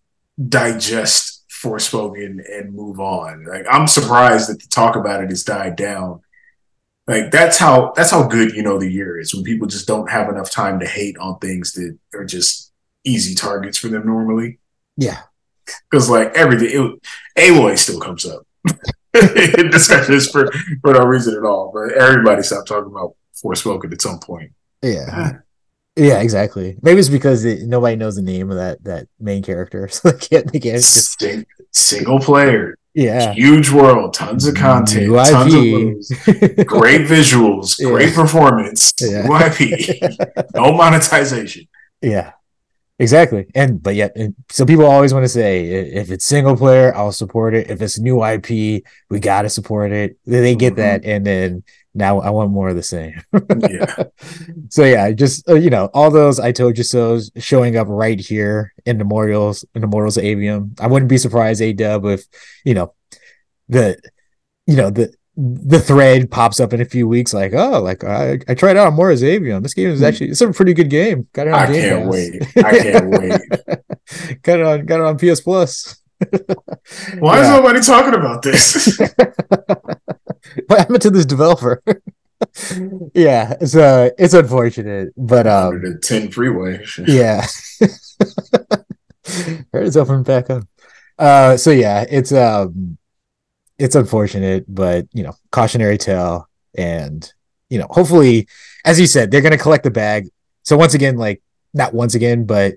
digest Forspoken and move on. Like I'm surprised that the talk about it has died down. Like that's how that's how good you know the year is when people just don't have enough time to hate on things that are just easy targets for them normally. Yeah. because like everything, it, Aloy still comes up discussions for for no reason at all. But everybody stopped talking about Forspoken at some point. Yeah. Yeah, exactly. Maybe it's because it, nobody knows the name of that that main character, so they can't. They can't just Sing, single player, yeah. huge world, tons of content, New tons of moves, great visuals, Yeah. great performance, Yeah. new IP, no monetization. Yeah, exactly. And but yet, so people always want to say, if it's single player, I'll support it. If it's new IP, we gotta support it. They get Mhm. that, and then now I want more of the same. Yeah, so yeah, just uh, you know, all those I told you so's showing up right here in Memorials in Memorials of Aveum. I wouldn't be surprised, A Dub, if you know the you know the the thread pops up in a few weeks, like oh, like I I tried out more as Aveum. This game is actually it's a pretty good game. Got it on I Game can't wait. I can't wait. got it on got it on PS Plus. Why is nobody talking about this? what happened to this developer? yeah, so it's unfortunate, but um the 10 freeway. yeah heard it's open back up uh so yeah it's um it's unfortunate but you know cautionary tale. And you know hopefully as you said they're gonna collect the bag. So once again like not once again but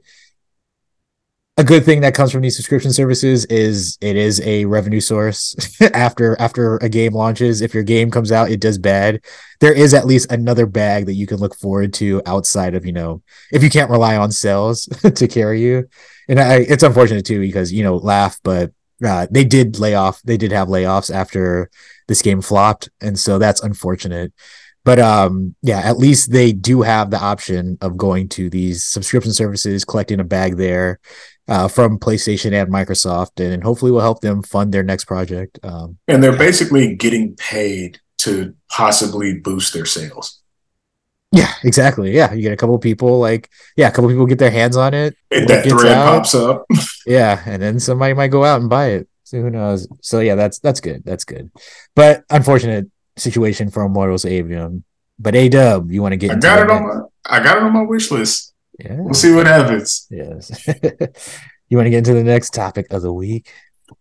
a good thing that comes from these subscription services is it is a revenue source after after a game launches. If your game comes out it does bad. There is at least another bag that you can look forward to outside of you know if you can't rely on sales to carry you. And I, it's unfortunate too because you know laugh but uh, they did lay off they did have layoffs after this game flopped and so that's unfortunate but um yeah at least they do have the option of going to these subscription services collecting a bag there uh, from PlayStation and Microsoft, and hopefully will help them fund their next project. Um, And they're basically getting paid to possibly boost their sales. Yeah, exactly. Yeah, you get a couple people like yeah, a couple people get their hands on it. And that thread out, pops up. Yeah, and then somebody might go out and buy it. So who knows? So yeah, that's that's good. That's good. But unfortunate situation for Immortals Aveum. But A Dub, you want to get I got it on my I got it on my wish list. Yeah. We'll see what happens. Yes. you want to get into the next topic of the week?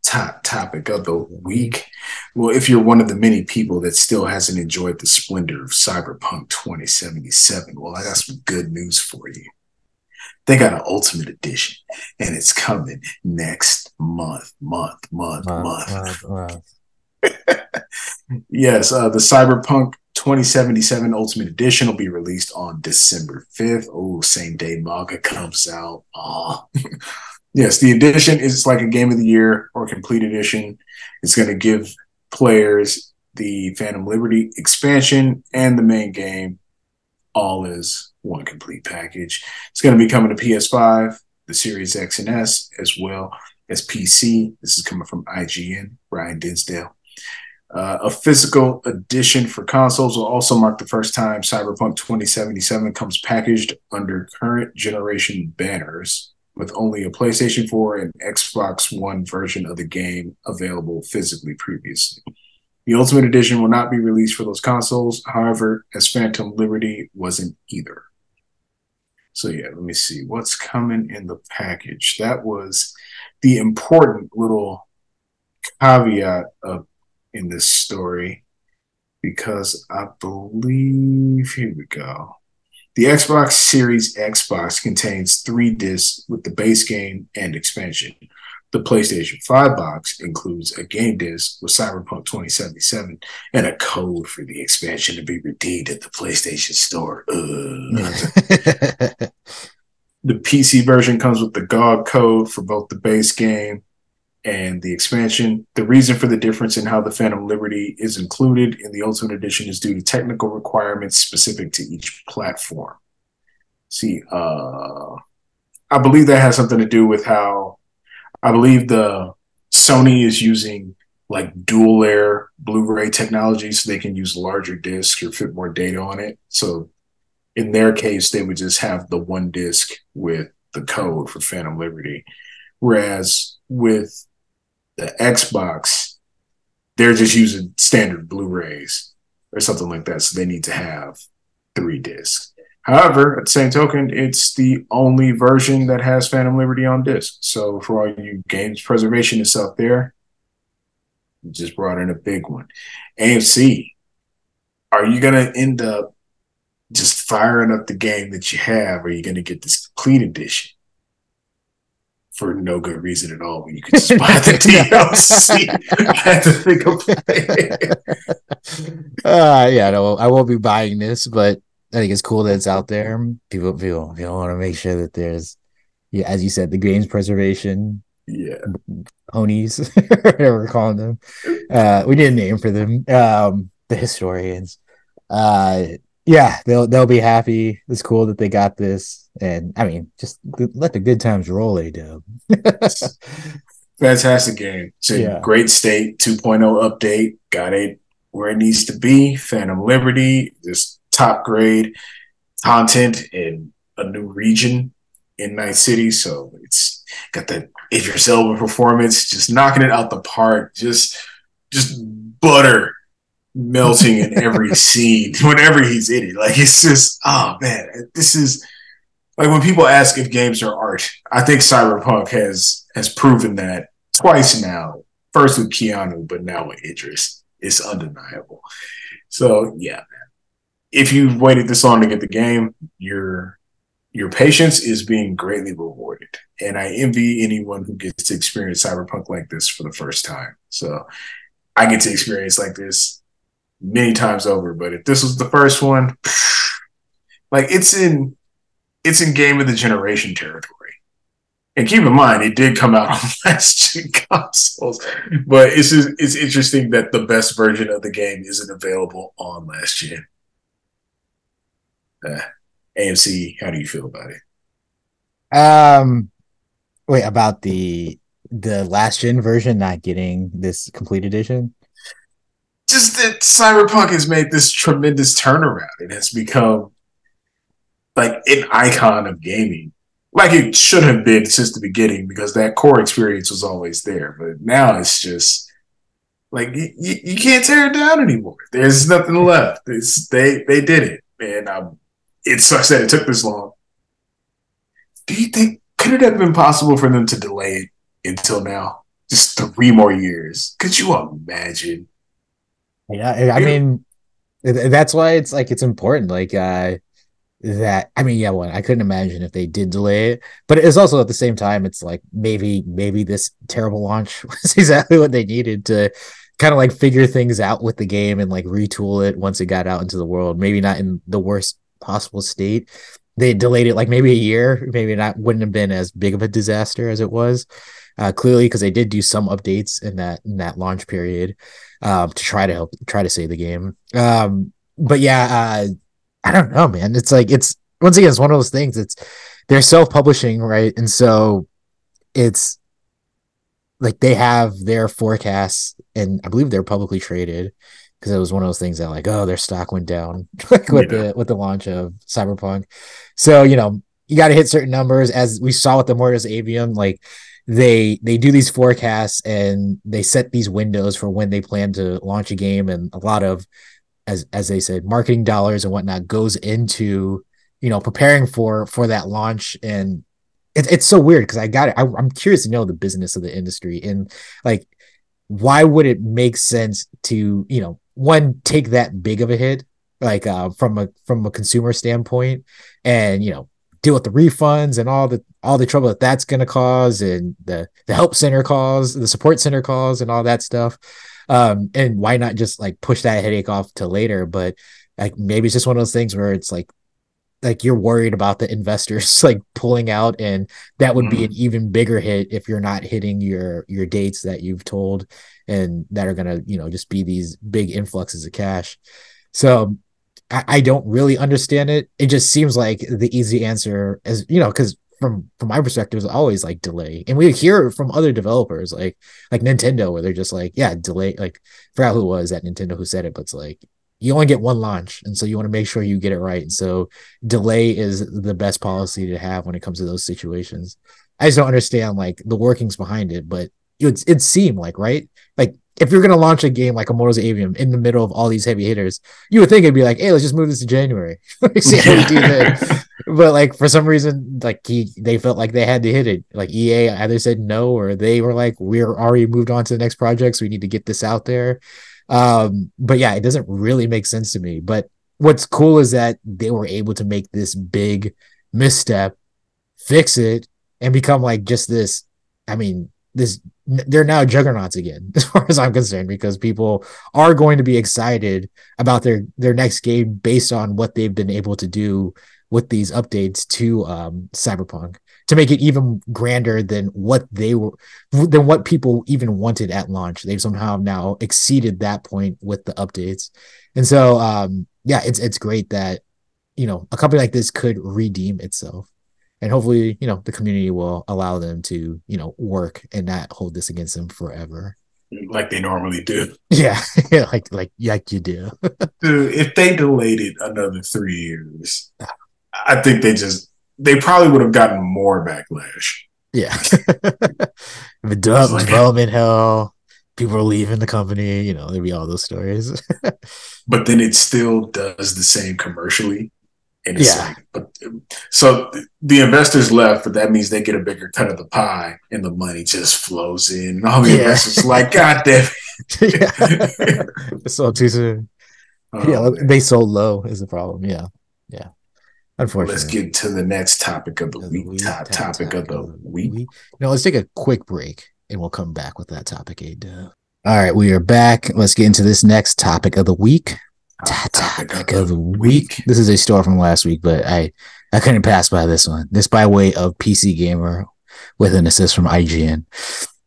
Top topic of the week. Well, if you're one of the many people that still hasn't enjoyed the splendor of Cyberpunk 2077, well, I got some good news for you. They got an Ultimate Edition, and it's coming next month, month, month, Uh, month. uh, uh, Yes, uh, the Cyberpunk 2077 Ultimate Edition will be released on December 5th. Oh, same day manga comes out. Aw. yes, the edition is like a game of the year or complete edition. It's going to give players the Phantom Liberty expansion and the main game all as one complete package. It's going to be coming to PS5, the Series X and S, as well as PC. This is coming from IGN, Ryan Dinsdale. Uh, a physical edition for consoles will also mark the first time Cyberpunk 2077 comes packaged under current generation banners, with only a PlayStation 4 and Xbox One version of the game available physically previously. The Ultimate Edition will not be released for those consoles, however, as Phantom Liberty wasn't either. So, yeah, let me see what's coming in the package. That was the important little caveat of in this story because I believe here we go. The Xbox Series Xbox contains three discs with the base game and expansion. The PlayStation 5 box includes a game disc with Cyberpunk 2077 and a code for the expansion to be redeemed at the PlayStation Store. The PC version comes with the GOG code for both the base game and the expansion. The reason for the difference in how the Phantom Liberty is included in the Ultimate Edition is due to technical requirements specific to each platform. See, uh, I believe that has something to do with how I believe the Sony is using like dual layer Blu-ray technology so they can use larger discs or fit more data on it. So in their case, they would just have the one disc with the code for Phantom Liberty. Whereas with the Xbox, they're just using standard Blu-rays or something like that. So they need to have three discs. However, at the same token, it's the only version that has Phantom Liberty on disc. So for all you games preservationists out there, just brought in a big one. AMC, are you gonna end up just firing up the game that you have, or are you gonna get this complete edition? For no good reason at all, when you could just buy the DLC. I had to think of it. uh, yeah, no, I won't be buying this, but I think it's cool that it's out there. People, people, people want to make sure that there's, yeah, as you said, the games preservation. Yeah, ponies, whatever we're calling them. Uh, we need a name for them. Um, the historians. Uh, yeah, they'll they'll be happy. It's cool that they got this, and I mean, just let the good times roll. They do. Fantastic game. It's in yeah. great state. 2.0 update. Got it where it needs to be. Phantom Liberty. Just top grade content in a new region in Night City. So it's got that Idris Elba performance, just knocking it out the park. Just just butter melting in every scene whenever he's in it. Like it's just, oh man, this is like when people ask if games are art. I think Cyberpunk has has proven that twice now. First with Keanu, but now with Idris. It's undeniable. So yeah, if you've waited this long to get the game, your your patience is being greatly rewarded. And I envy anyone who gets to experience cyberpunk like this for the first time. So I get to experience like this many times over. But if this was the first one, like it's in it's in game of the generation territory. And keep in mind, it did come out on last gen consoles, but it's just, it's interesting that the best version of the game isn't available on last gen uh, AMC, how do you feel about it? Um, wait about the the last gen version not getting this complete edition. Just that Cyberpunk has made this tremendous turnaround. It has become like an icon of gaming, like it should have been since the beginning, because that core experience was always there. But now it's just like you, you can't tear it down anymore. There's nothing left. It's, they they did it, and I'm it sucks that it took this long. Do you think could it have been possible for them to delay it until now? Just three more years. Could you imagine? Yeah, I mean, that's why it's like it's important. Like uh that I mean, yeah, one, I couldn't imagine if they did delay it, but it's also at the same time, it's like maybe maybe this terrible launch was exactly what they needed to kind of like figure things out with the game and like retool it once it got out into the world. Maybe not in the worst possible state. They delayed it like maybe a year, maybe not wouldn't have been as big of a disaster as it was. Uh, clearly, because they did do some updates in that in that launch period um, to try to help try to save the game. Um, but yeah, uh, I don't know, man. It's like it's once again, it's one of those things. It's they're self publishing, right? And so it's like they have their forecasts, and I believe they're publicly traded because it was one of those things that like oh their stock went down like with yeah. the with the launch of cyberpunk so you know you got to hit certain numbers as we saw with the mortis Aveum like they they do these forecasts and they set these windows for when they plan to launch a game. And a lot of as as they said marketing dollars and whatnot goes into you know preparing for for that launch. And it, it's so weird because i got it. I, i'm curious to know the business of the industry and like why would it make sense to you know one take that big of a hit like uh from a from a consumer standpoint and you know deal with the refunds and all the all the trouble that that's going to cause and the the help center calls the support center calls and all that stuff. Um and why not just like push that headache off to later? But like maybe it's just one of those things where it's like like you're worried about the investors like pulling out and that would be an mm-hmm. even bigger hit if you're not hitting your your dates that you've told and that are going to you know just be these big influxes of cash. So I, I don't really understand it. It just seems like the easy answer is you know because from from my perspective is always like delay. And we hear from other developers like like nintendo where they're just like yeah delay like forgot who was at nintendo who said it but it's like you only get one launch and so you want to make sure you get it right. And so delay is the best policy to have when it comes to those situations. I just don't understand like the workings behind it but it it seemed like right? Like if you're gonna launch a game like Immortals Aveum in the middle of all these heavy hitters, you would think it'd be like, hey, let's just move this to January. See how we do that. But like for some reason, like he they felt like they had to hit it. Like EA either said no or they were like, we're already moved on to the next project, so we need to get this out there. Um, but yeah, it doesn't really make sense to me. But what's cool is that they were able to make this big misstep, fix it, and become like just this. I mean, this they're now juggernauts again, as far as I'm concerned, because people are going to be excited about their their next game based on what they've been able to do with these updates to um, Cyberpunk to make it even grander than what they were than what people even wanted at launch. They've somehow now exceeded that point with the updates. And so um, yeah, it's it's great that you know a company like this could redeem itself. And hopefully, you know, the community will allow them to, you know, work and not hold this against them forever. Like they normally do. Yeah, like like like you do. Dude, if they delayed it another three years, I think they just they probably would have gotten more backlash. Yeah. Develop, development hell, people are leaving the company, you know, there'd be all those stories. but then it still does the same commercially. And it's Yeah. like, but so the investors left, but that means they get a bigger cut of the pie and the money just flows in. And all the Yeah. investors are like, God damn it. yeah. sold too soon. it. yeah, Um, they sold low is the problem. Yeah. Yeah. Unfortunately. Let's get to the next topic of the the week. Top topic of the week. No, let's take a quick break and we'll come back with that topic. A. All right, we are back. Let's get into this next topic of the week. Top Topic of the week. This is a story from last week, but I I couldn't pass by this one. This by way of PC Gamer with an assist from IGN.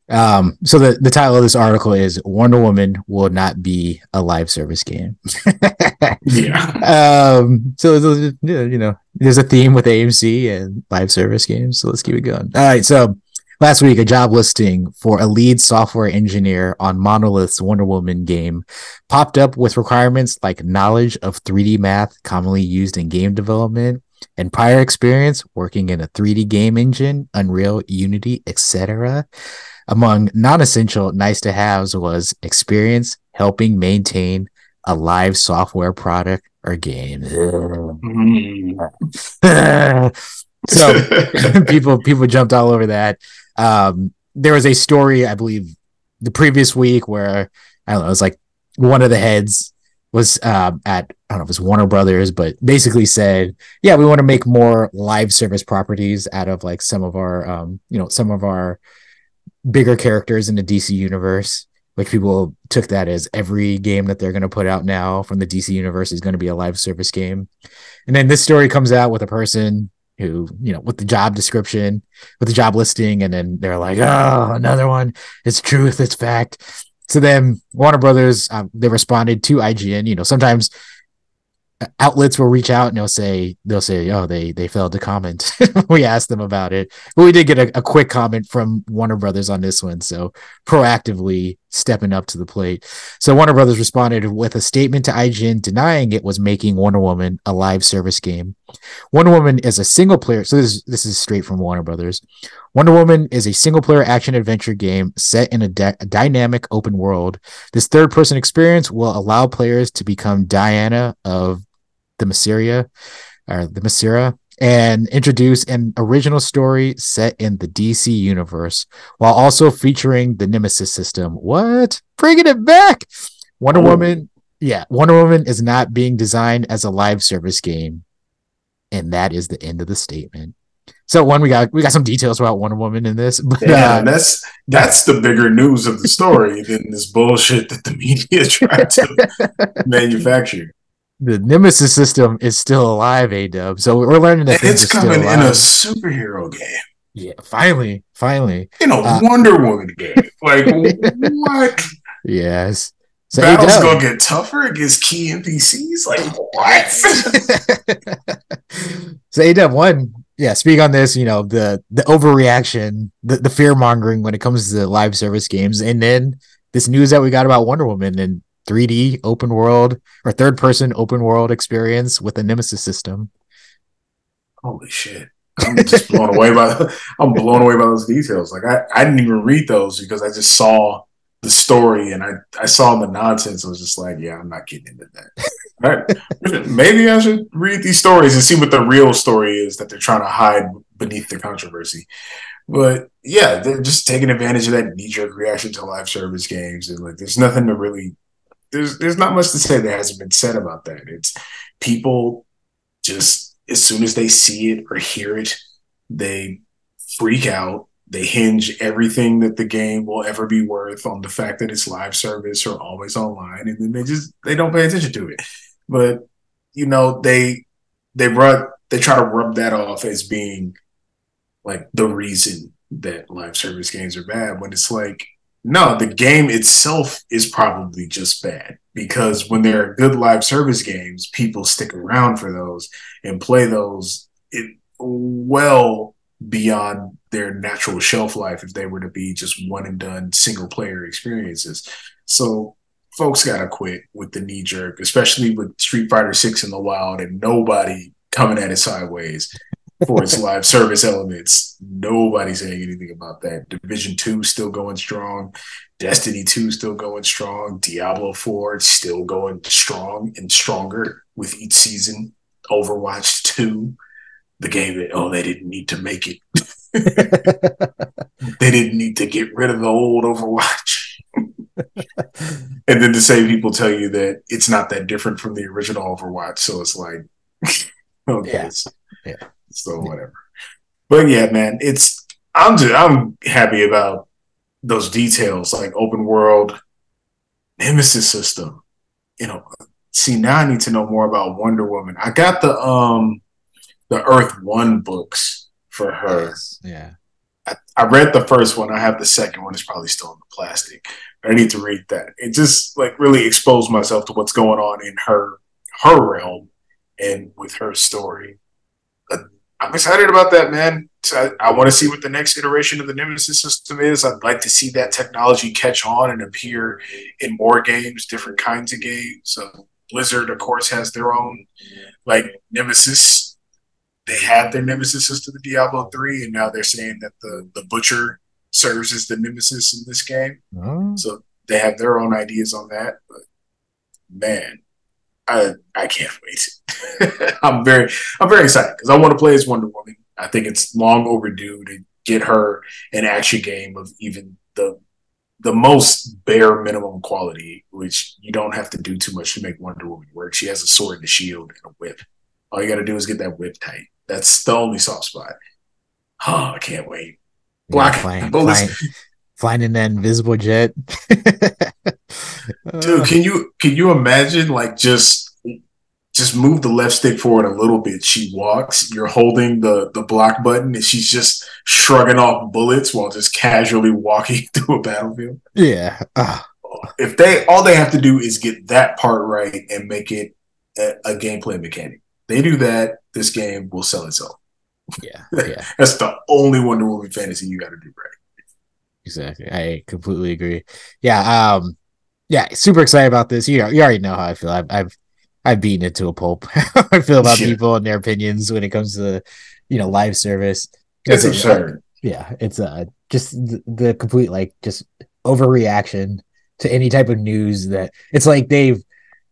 Um, so the, the title of this article is Wonder Woman will not be a live service game. Yeah. um so you know there's a theme with AMC and live service games so let's keep it going all right so last week a job listing for a lead software engineer on Monolith's Wonder Woman game popped up with requirements like knowledge of 3D math commonly used in game development and prior experience working in a 3D game engine Unreal Unity etc among non-essential nice to haves was experience helping maintain a live software product or game. Mm. so people people jumped all over that. Um, there was a story, I believe, the previous week where I don't know, it was like one of the heads was um, at I don't know if it's Warner Brothers, but basically said, yeah, we want to make more live service properties out of like some of our um, you know, some of our bigger characters in the DC universe which people took that as every game that they're going to put out now from the DC universe is going to be a live service game. And then this story comes out with a person who, you know, with the job description, with the job listing, and then they're like, oh, another one. It's truth, it's fact. So then Warner Brothers, um, they responded to IGN. You know, sometimes outlets will reach out and they'll say they'll say oh they they failed to comment we asked them about it but we did get a, a quick comment from warner brothers on this one so proactively stepping up to the plate. So warner brothers responded with a statement to ign denying it was making wonder woman a live service game. Wonder woman is a single player so this is this is straight from warner brothers. Wonder woman is a single player action adventure game set in a, a dynamic open world. This third person experience will allow players to become diana of the Masseria or the Masera and introduce an original story set in the DC universe while also featuring the Nemesis system. What? Bringing it back. Wonder Oh. Woman. Yeah, Wonder Woman is not being designed as a live service game. And that is the end of the statement. So one we got we got some details about Wonder Woman in this, but Yeah, uh, that's that's the bigger news of the story than this bullshit that the media tried to manufacture. The Nemesis system is still alive, A Dub. So we're learning that it's coming in a superhero game, Yeah, finally, finally. in a Uh, Wonder Woman game. Like what? Yes. So Battle's A-Dub- gonna get tougher against key NPCs. Like what? so AW one, yeah. Speak on this. You know the the overreaction, the the fear mongering when it comes to live service games, and then this news that we got about Wonder Woman and 3D open world or third person open world experience with a Nemesis system. Holy shit! I'm just blown away by. I'm blown away by those details. Like I, I didn't even read those because I just saw the story and I, I saw the nonsense. I was just like, yeah, I'm not getting into that. right. Maybe I should read these stories and see what the real story is that they're trying to hide beneath the controversy. But yeah, they're just taking advantage of that knee jerk reaction to live service games. And like, there's nothing to really, there's, there's not much to say that hasn't been said about that. It's people just, as soon as they see it or hear it, they freak out they hinge everything that the game will ever be worth on the fact that it's live service or always online and then they just they don't pay attention to it but you know they they rub they try to rub that off as being like the reason that live service games are bad when it's like no the game itself is probably just bad because when there are good live service games people stick around for those and play those it well beyond their natural shelf life if they were to be just one and done single player experiences. So folks gotta quit with the knee jerk, especially with Street Fighter Six in the wild and nobody coming at it sideways for its live service elements. Nobody saying anything about that. Division Two still going strong. Destiny 2 still going strong. Diablo 4 still going strong and stronger with each season. Overwatch 2 the game that oh they didn't need to make it. they didn't need to get rid of the old Overwatch. and then the same people tell you that it's not that different from the original Overwatch, so it's like okay, yeah. yeah. So whatever. But yeah, man, it's I'm just I'm happy about those details like open world nemesis system. You know, see now I need to know more about Wonder Woman. I got the um the Earth One books for her. Yes, yeah. I, I, read the first one. I have the second one. It's probably still in the plastic. I need to read that. It just like really exposed myself to what's going on in her her realm and with her story. I'm excited about that, man. I, I want to see what the next iteration of the Nemesis system is. I'd like to see that technology catch on and appear in more games, different kinds of games. So Blizzard, of course, has their own like Nemesis they had their nemesis system in Diablo 3, and now they're saying that the, the butcher serves as the nemesis in this game. Oh. So they have their own ideas on that. But man, I I can't wait. I'm very I'm very excited because I want to play as Wonder Woman. I think it's long overdue to get her an action game of even the the most bare minimum quality, which you don't have to do too much to make Wonder Woman work. She has a sword and a shield and a whip. All you got to do is get that whip tight. That's the only soft spot. Oh, I can't wait. Black yeah, flying, flying, flying in that invisible jet. Dude, can you can you imagine like just just move the left stick forward a little bit. She walks, you're holding the the block button, and she's just shrugging off bullets while just casually walking through a battlefield. Yeah. Uh. If they all they have to do is get that part right and make it a, a gameplay mechanic. They do that, this game will sell itself. Yeah, yeah. That's the only Wonder Woman fantasy you got to do right. Exactly, I completely agree. Yeah, um, yeah, super excited about this. You know, you already know how I feel. I've I've, I've beaten it to a pulp. I feel about people and their opinions when it comes to the, you know live service. It's, it's absurd. yeah, it's uh just the, the complete like just overreaction to any type of news that it's like they've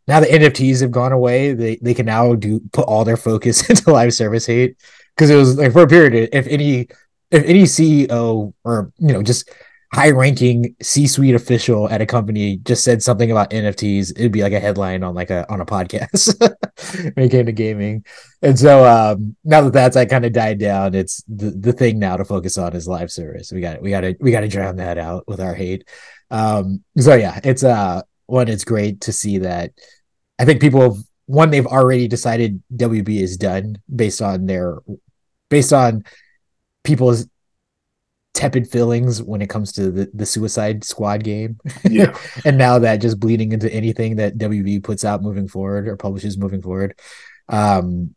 now the NFTs have gone away, they they can now do put all their focus into live service hate because it was like for a period, if any if any CEO or you know just high ranking C-suite official at a company just said something about NFTs, it'd be like a headline on like a on a podcast when it came to gaming. And so um, now that that's like kind of died down, it's the, the thing now to focus on is live service. We got we got to we got to drown that out with our hate. Um, so yeah, it's uh one, it's great to see that I think people have one they've already decided WB is done based on their based on people's tepid feelings when it comes to the, the Suicide Squad game. Yeah. and now that just bleeding into anything that WB puts out moving forward or publishes moving forward. Um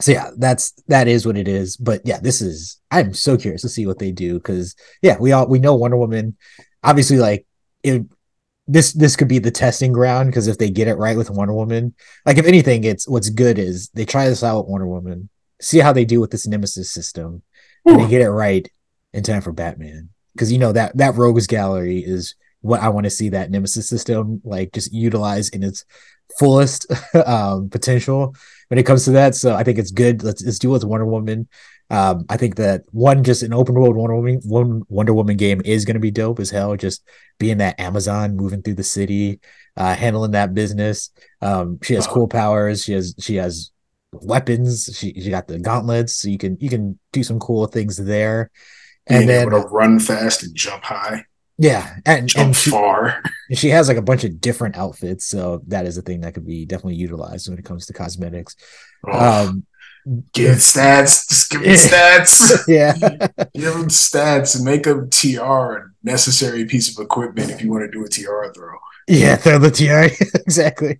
so yeah, that's that is what it is. But yeah, this is I'm so curious to see what they do because yeah, we all we know Wonder Woman obviously like it this this could be the testing ground because if they get it right with Wonder Woman, like if anything, it's what's good is they try this out with Wonder Woman, see how they do with this Nemesis system, and they get it right in time for Batman. Because you know that that Rogues Gallery is what I want to see that Nemesis system like just utilized in its fullest um, potential when it comes to that. So I think it's good. Let's, let's do it with Wonder Woman. Um, I think that one just an open world Wonder Woman one Wonder Woman game is going to be dope as hell. Just being that Amazon, moving through the city, uh, handling that business. Um, she has cool powers. She has she has weapons. She she got the gauntlets, so you can you can do some cool things there. And Being then able to run fast and jump high. Yeah, and jump and she, far. She has like a bunch of different outfits, so that is a thing that could be definitely utilized when it comes to cosmetics. Oh. Um, Give stats. Just give me stats. yeah. give them stats and make a TR a necessary piece of equipment if you want to do a TR throw. Yeah, throw the TR. exactly.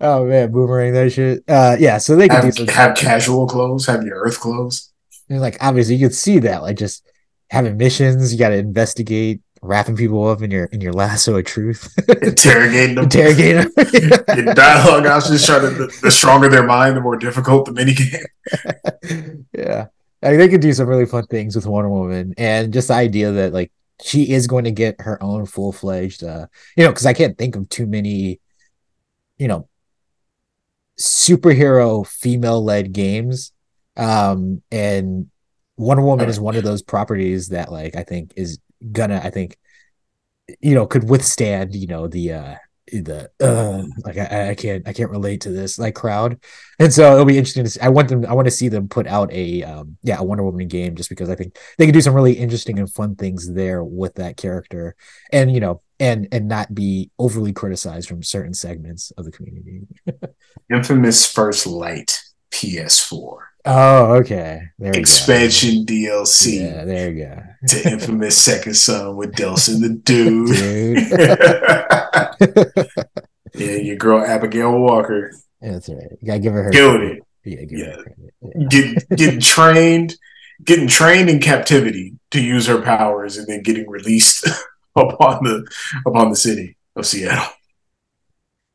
oh man, boomerang that shit. Uh yeah, so they can have, have casual clothes, have your earth clothes. And like obviously you could see that, like just having missions, you gotta investigate, wrapping people up in your in your lasso of truth, interrogating them, interrogating them. your dialogue. Just trying to. The, the stronger their mind, the more difficult the mini game. yeah, I mean, they could do some really fun things with Wonder Woman, and just the idea that like she is going to get her own full fledged, uh, you know, because I can't think of too many, you know, superhero female led games, um, and Wonder Woman is one of those properties that like I think is gonna I think you know could withstand you know the uh the uh like I, I can't I can't relate to this like crowd. And so it'll be interesting to see I want them I want to see them put out a um yeah a Wonder Woman game just because I think they can do some really interesting and fun things there with that character. And you know and and not be overly criticized from certain segments of the community. Infamous first light PS4 Oh, okay. There Expansion go. DLC. Yeah, there you go. to Infamous Second Son with Delsin the Dude. dude. yeah, your girl Abigail Walker. That's right. You gotta give her her. Killed it. Yeah, yeah. yeah. Get, getting trained, getting trained in captivity to use her powers, and then getting released upon the upon the city of Seattle.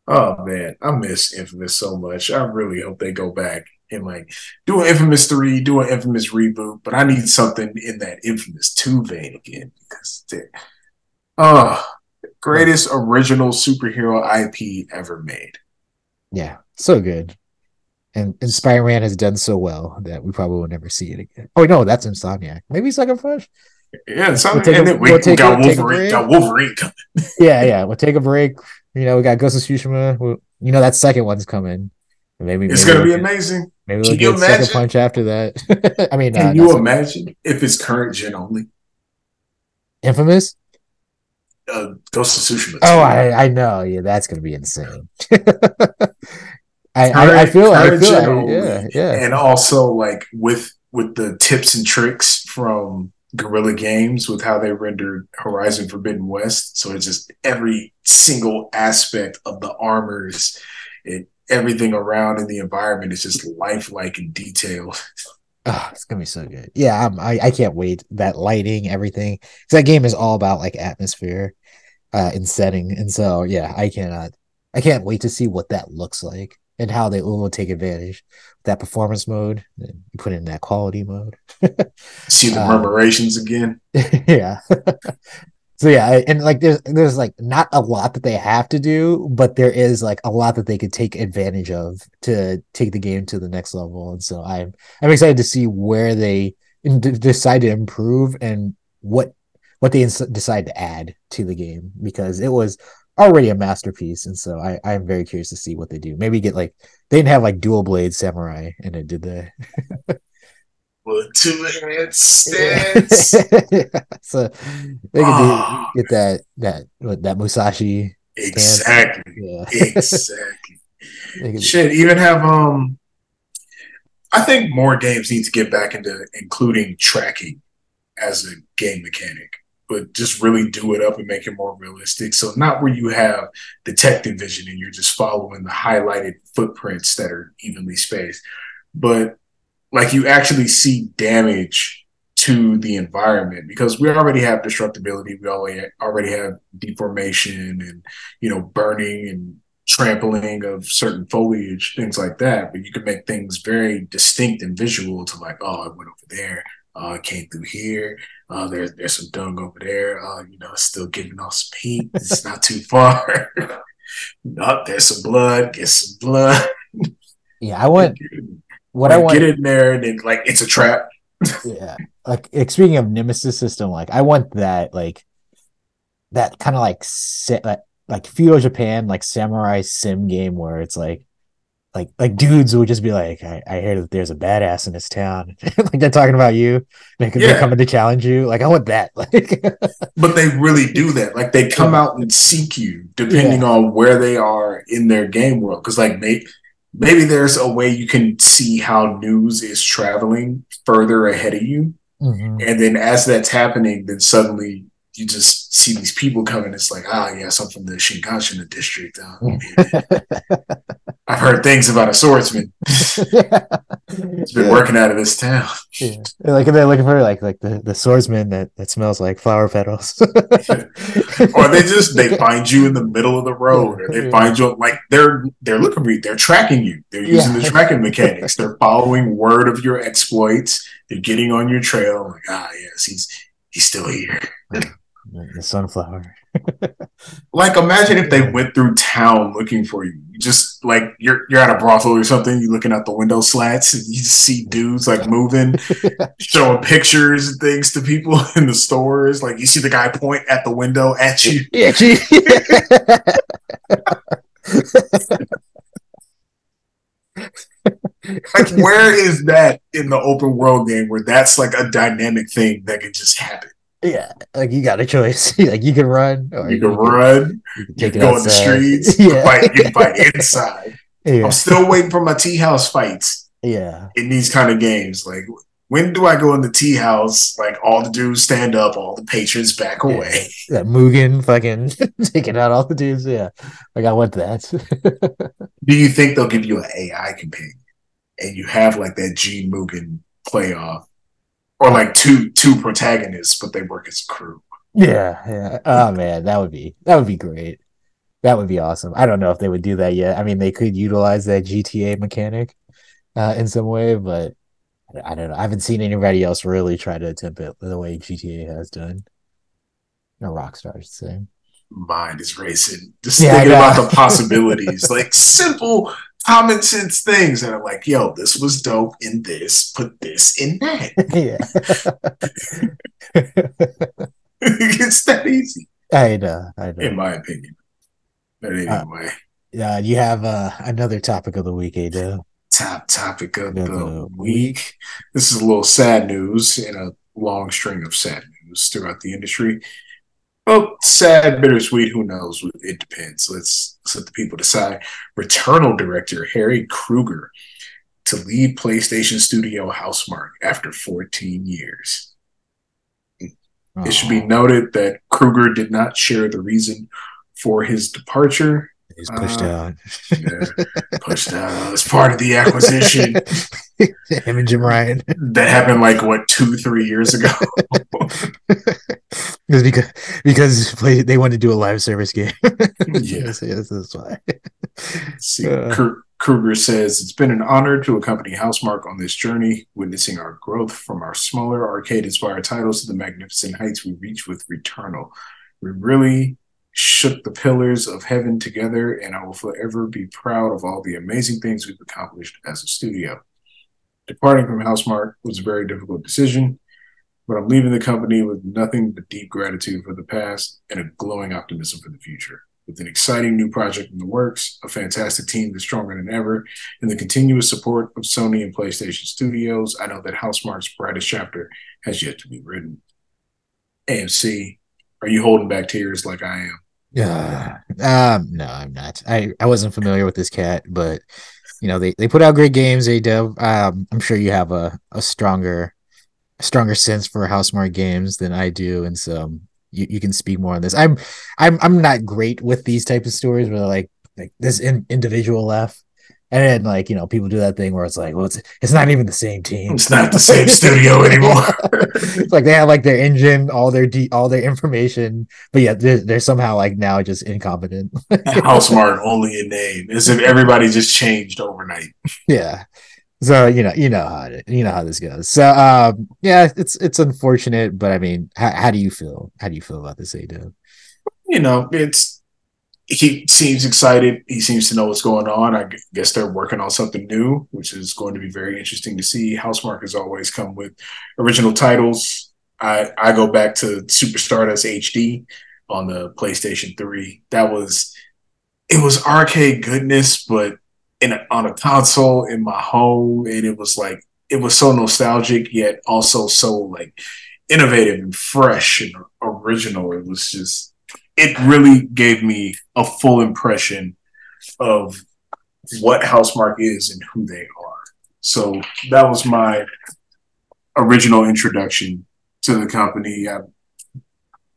Oh man, I miss Infamous so much. I really hope they go back and like do an Infamous three, do an Infamous reboot, but I need something in that Infamous two vein again because the uh greatest original superhero IP ever made. Yeah, so good. And, and Spider-Man has done so well that we probably will never see it again. Oh no, that's Insomniac. Maybe Sucker Punch. Yeah, we'll a, we, we'll we got, a, Wolverine, got Wolverine coming. yeah, yeah. We'll take a break. You know, we got Ghost of Tsushima. We'll, you know, that second one's coming. Maybe it's gonna we'll be amazing. Maybe we'll Can get second punch after that. I mean, can uh, you imagine if it's current gen only? Infamous. Uh, Ghost of Tsushima. Oh, I, I know. Yeah, that's gonna be insane. I, current, I, I feel I feel like, yeah yeah, and also like with with the tips and tricks from Guerrilla Games with how they rendered Horizon Forbidden West. So it's just every single aspect of the armors, it everything around in the environment is just lifelike and detailed. Oh, it's gonna be so good. Yeah, I'm, I I can't wait. That lighting, everything. Because that game is all about like atmosphere, uh, and setting. And so yeah, I cannot. I can't wait to see what that looks like and how they will take advantage that performance mode. And you put it in that quality mode. see the murmurations um, again. yeah. So yeah, and like there's there's like not a lot that they have to do, but there is like a lot that they could take advantage of to take the game to the next level. And so I'm I'm excited to see where they decide to improve and what what they ins- decide to add to the game because it was already a masterpiece. And so I I am very curious to see what they do. Maybe get like they didn't have like dual blade samurai in it, did they? with two hand stance. yeah. So they can oh. do, get that that that Musashi. Exactly. Yeah. exactly. Shit, even have um. I think more games need to get back into including tracking as a game mechanic, but just really do it up and make it more realistic. So not where you have detective vision and you're just following the highlighted footprints that are evenly spaced, but like you actually see damage to the environment because we already have destructibility we already already have deformation and you know burning and trampling of certain foliage things like that but you can make things very distinct and visual to like oh i went over there uh, I came through here Oh, there's there's some dung over there. Oh, you know, still giving off some heat. It's not too far. no, there's some blood. Get some blood. Yeah, I want what like, I want. Get in there, and then like it's a trap. yeah like speaking of nemesis system like i want that like that kind of like sa- like like feudal japan like samurai sim game where it's like like like dudes would just be like i, I hear that there's a badass in this town like they're talking about you they could Yeah. they're coming to challenge you like i want that like But they really do that. Like they come out and seek you depending on where they are in their game world. Because like may- maybe there's a way you can see how news is traveling further ahead of you. Mhm. And then as that's happening, then suddenly you just see these people coming. It's like, ah, yes, I'm from the Shinkanshina district. Uh, I've heard things about a swordsman. It's been Yeah. working out of this town. Yeah. Like they're looking for like like the, the swordsman that, that smells like flower petals. or they just they find you in the middle of the road, or they find you like they're they're looking for you, they're tracking you, they're using Yeah. the tracking mechanics, they're following word of your exploits, they're getting on your trail. Like ah yes, he's he's still here. The sunflower. Like imagine if they went through town looking for you. You just like you're you're at a brothel or something, you're looking out the window slats and you see dudes like moving, showing pictures and things to people in the stores. Like you see the guy point at the window at you. Yeah, gee. Like where is that in the open world game where that's like a dynamic thing that can just happen? Yeah, like you got a choice. like you can run, or You can run, you can you can go in the outside. streets, you can Yeah, fight, you can fight inside. yeah, I'm still waiting for my tea house fights. yeah. in these kind of games. Like, when do I go in the tea house? Like, all the dudes stand up, all the patrons back away. That Mugen fucking taking out all the dudes. Yeah, like I want that. Do you think they'll give you an AI companion and you have like that G Mugen playoff? Or like two two protagonists, but they work as a crew. yeah, yeah. Oh man, that would be that would be great. That would be awesome. I don't know if they would do that yet. I mean, they could utilize that GTA mechanic uh, in some way, but I don't know. I haven't seen anybody else really try to attempt it the way GTA has done. Or Rockstar, I should say. Mind is racing. Just Yeah, thinking about the possibilities. like simple common sense things that are like, yo, this was dope in this, put this in that. yeah. it's that easy, I know. I know. in my opinion. But anyway. Yeah, you have uh, another topic of the week, Ado. top topic of the the week. This is a little sad news and a long string of sad news throughout the industry. Well, sad, bittersweet, who knows? It depends. Let's, let's let the people decide. Returnal director Harry Krueger to lead PlayStation Studio Housemarque after 14 years. It should be oh. noted that Krueger did not share the reason for his departure. He's pushed uh, out. Yeah, pushed out as part of the acquisition. Him and Jim Ryan. that happened like what two three years ago because because they wanted to do a live service game. Yeah. Yes, yes, that's why. See, Uh. Krueger says it's been an honor to accompany Housemarque on this journey witnessing our growth from our smaller arcade inspired titles to the magnificent heights we reach with returnal we really shook the pillars of heaven together and i will forever be proud of all the amazing things we've accomplished as a studio departing from Housemarque was a very difficult decision but i'm leaving the company with nothing but deep gratitude for the past and a glowing optimism for the future with an exciting new project in the works, a fantastic team that's stronger than ever, and the continuous support of Sony and PlayStation Studios, I know that Housemarque's brightest chapter has yet to be written. AMC, are you holding back tears like I am? Yeah. Um, no, I'm not. I, I wasn't familiar with this cat, but you know, they, they put out great games, A Dev. Um, I'm sure you have a, a stronger stronger sense for Housemarque games than I do, and so you, you can speak more on this. I'm I'm I'm not great with these type of stories where like like this in, individual left. And then like, you know, people do that thing where it's like, well, it's it's not even the same team. It's not the same studio anymore. it's like they have like their engine, all their de- all their information, but yeah, they're, they're somehow like now just incompetent. Housemarque only a name, as if everybody just changed overnight. yeah, so you know, you know how it, you know how this goes. So um, yeah, it's it's unfortunate, but I mean, how, how do you feel? How do you feel about this, ADub? You know, it's he seems excited. He seems to know what's going on. I guess they're working on something new, which is going to be very interesting to see. Housemarque has always come with original titles. I I go back to Super Stardust HD on the PlayStation 3. That was it was arcade goodness, but in a, on a console in my home, and it was like it was so nostalgic yet also so like innovative and fresh and original. It was just it really gave me a full impression of what Housemarque is and who they are. So that was my original introduction to the company. I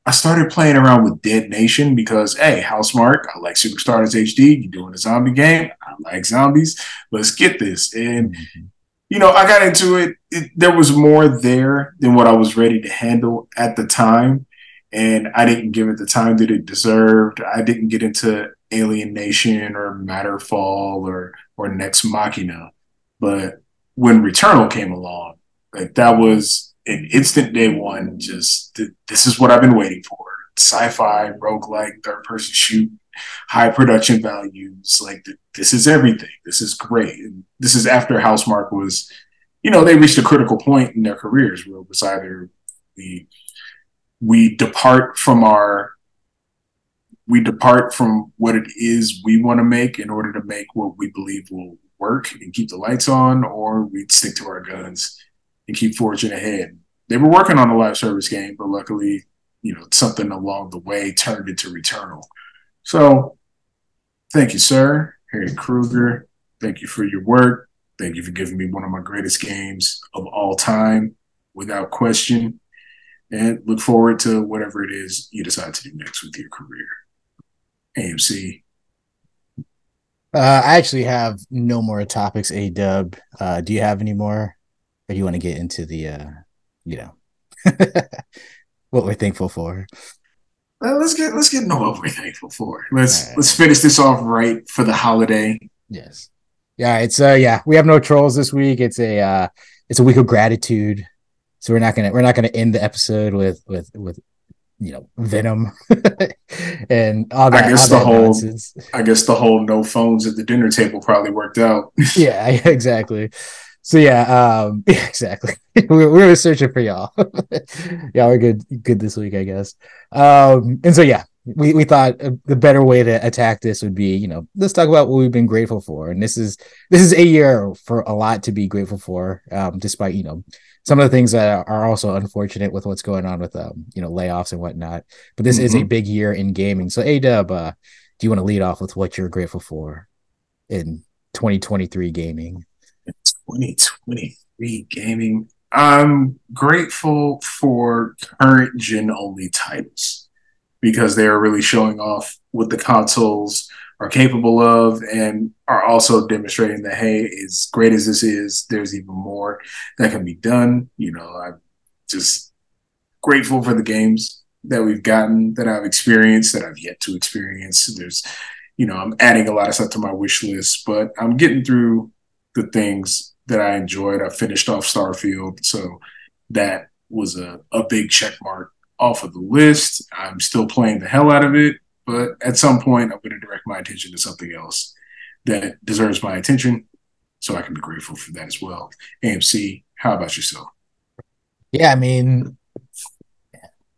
I started playing around with Dead Nation because, hey, Housemarque, I like Super Stardust HD. You're doing a zombie game. I like zombies. Let's get this. And, mm-hmm. you know, I got into it. it. There was more there than what I was ready to handle at the time. And I didn't give it the time that it deserved. I didn't get into Alienation or Matterfall or, or Nex Machina. But when Returnal came along, like that was an instant day one, just th- this is what I've been waiting for. Sci-fi, roguelike, third person shoot, high production values. Like th- this is everything. This is great. And this is after Housemarque was, you know, they reached a critical point in their careers where it was either we we depart from our we depart from what it is we want to make in order to make what we believe will work and keep the lights on, or we stick to our guns and keep forging ahead. They were working on a live service game, but luckily, you know, something along the way turned into Returnal. So thank you, sir. Harry Krueger, thank you for your work. Thank you for giving me one of my greatest games of all time, without question. And look forward to whatever it is you decide to do next with your career. AMC. Uh, I actually have no more topics, A Dub. Uh, do you have any more? or do you want to get into the uh you know what we're thankful for uh, let's get let's get into what we're thankful for let's right. let's finish this off right for the holiday yes yeah it's uh yeah we have no trolls this week it's a uh it's a week of gratitude so we're not gonna we're not gonna end the episode with with with you know venom and all that. I guess the whole nonsense. I guess the whole no phones at the dinner table probably worked out. yeah, exactly so yeah, um, yeah, exactly. we, we were searching for y'all. y'all are good, good this week, I guess. Um, and so yeah, we, we thought the better way to attack this would be, you know, let's talk about what we've been grateful for. And this is this is a year for a lot to be grateful for, um, despite you know some of the things that are also unfortunate with what's going on with um, you know layoffs and whatnot. But this mm-hmm. is a mm-hmm. big year in gaming. So, A Dub, uh, do you want to lead off with what you're grateful for in 2023 gaming? 2023 gaming. I'm grateful for current gen only titles because they are really showing off what the consoles are capable of and are also demonstrating that hey, as great as this is, there's even more that can be done. You know, I'm just grateful for the games that we've gotten, that I've experienced, that I've yet to experience. There's, you know, I'm adding a lot of stuff to my wish list, but I'm getting through the things that I enjoyed. I finished off Starfield, so that was a, a big check mark off of the list. I'm still playing the hell out of it, but at some point, I'm going to direct my attention to something else that deserves my attention, so I can be grateful for that as well. AMC, how about yourself? Yeah, I mean,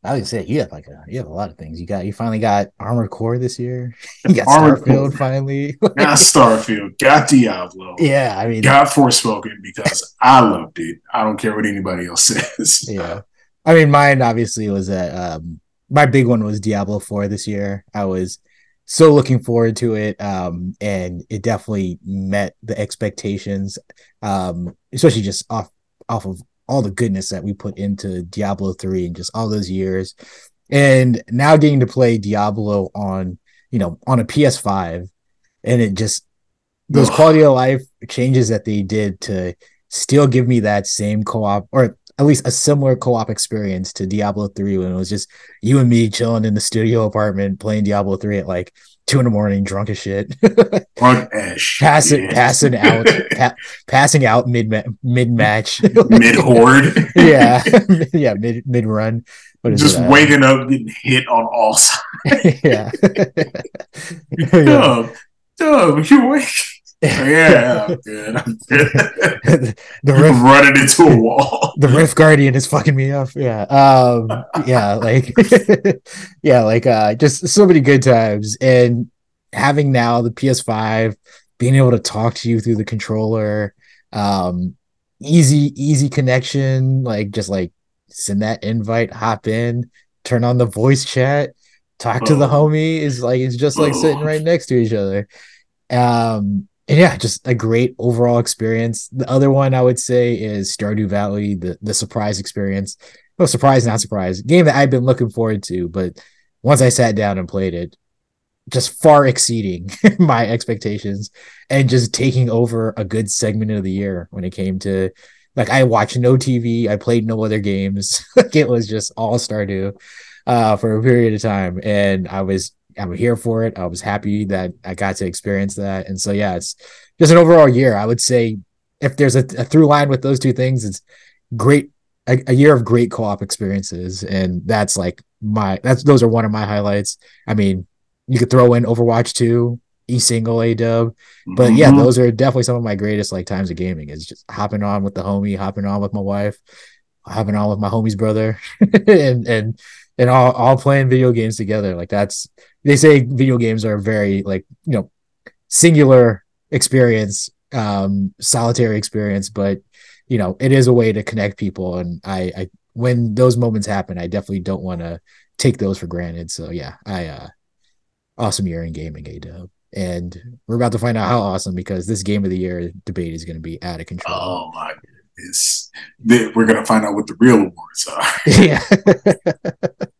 I would say you have like a you have a lot of things. You got you finally got Armored Core this year. You got Armored Starfield Core. finally. got Starfield. Got Diablo. Yeah, I mean got Forspoken because I loved it. I don't care what anybody else says. Yeah. I mean mine obviously was that um my big one was Diablo 4 this year. I was so looking forward to it. Um and it definitely met the expectations. Um especially just off off of all the goodness that we put into Diablo 3 and just all those years. And now getting to play Diablo on, you know, on a PS5 and it just those quality of life changes that they did to still give me that same co-op or at least a similar co-op experience to Diablo 3 when it was just you and me chilling in the studio apartment playing Diablo 3 at like two in the morning, drunk as shit, Drunk as shit. passing passing out, pa- passing out mid mid match, mid horde. yeah, yeah, mid mid run. Just it, uh, waking up, getting hit on all sides. yeah. yeah. Dub, Dub, you wake. Yeah, I'm good. I'm good. the rift running into a wall. the rift guardian is fucking me up yeah um yeah like yeah like uh just so many good times and having now the ps5 being able to talk to you through the controller um easy easy connection like just like send that invite hop in turn on the voice chat talk to the Oh. homie is like it's just like sitting Oh. right next to each other um and yeah, just a great overall experience. The other one I would say is Stardew Valley, the the surprise experience. No surprise, not surprise. Game that I've been looking forward to, but once I sat down and played it, just far exceeding my expectations and just taking over a good segment of the year when it came to like I watched no TV, I played no other games. like it was just all Stardew uh for a period of time and I was I'm here for it. I was happy that I got to experience that. And so yeah, it's just an overall year. I would say if there's a, a through line with those two things, it's great a, a year of great co-op experiences. And that's like my that's those are one of my highlights. I mean, you could throw in Overwatch 2, e single A dub. But yeah, Mhm. those are definitely some of my greatest like times of gaming is just hopping on with the homie, hopping on with my wife, hopping on with my homie's brother, and and and all all playing video games together. Like that's they say video games are a very like you know singular experience, um, solitary experience, but you know it is a way to connect people. And I, I when those moments happen, I definitely don't want to take those for granted. So yeah, I uh awesome year in gaming, A dub. And we're about to find out how awesome because this game of the year debate is going to be out of control. Oh my goodness. We're gonna find out what the real awards are. yeah.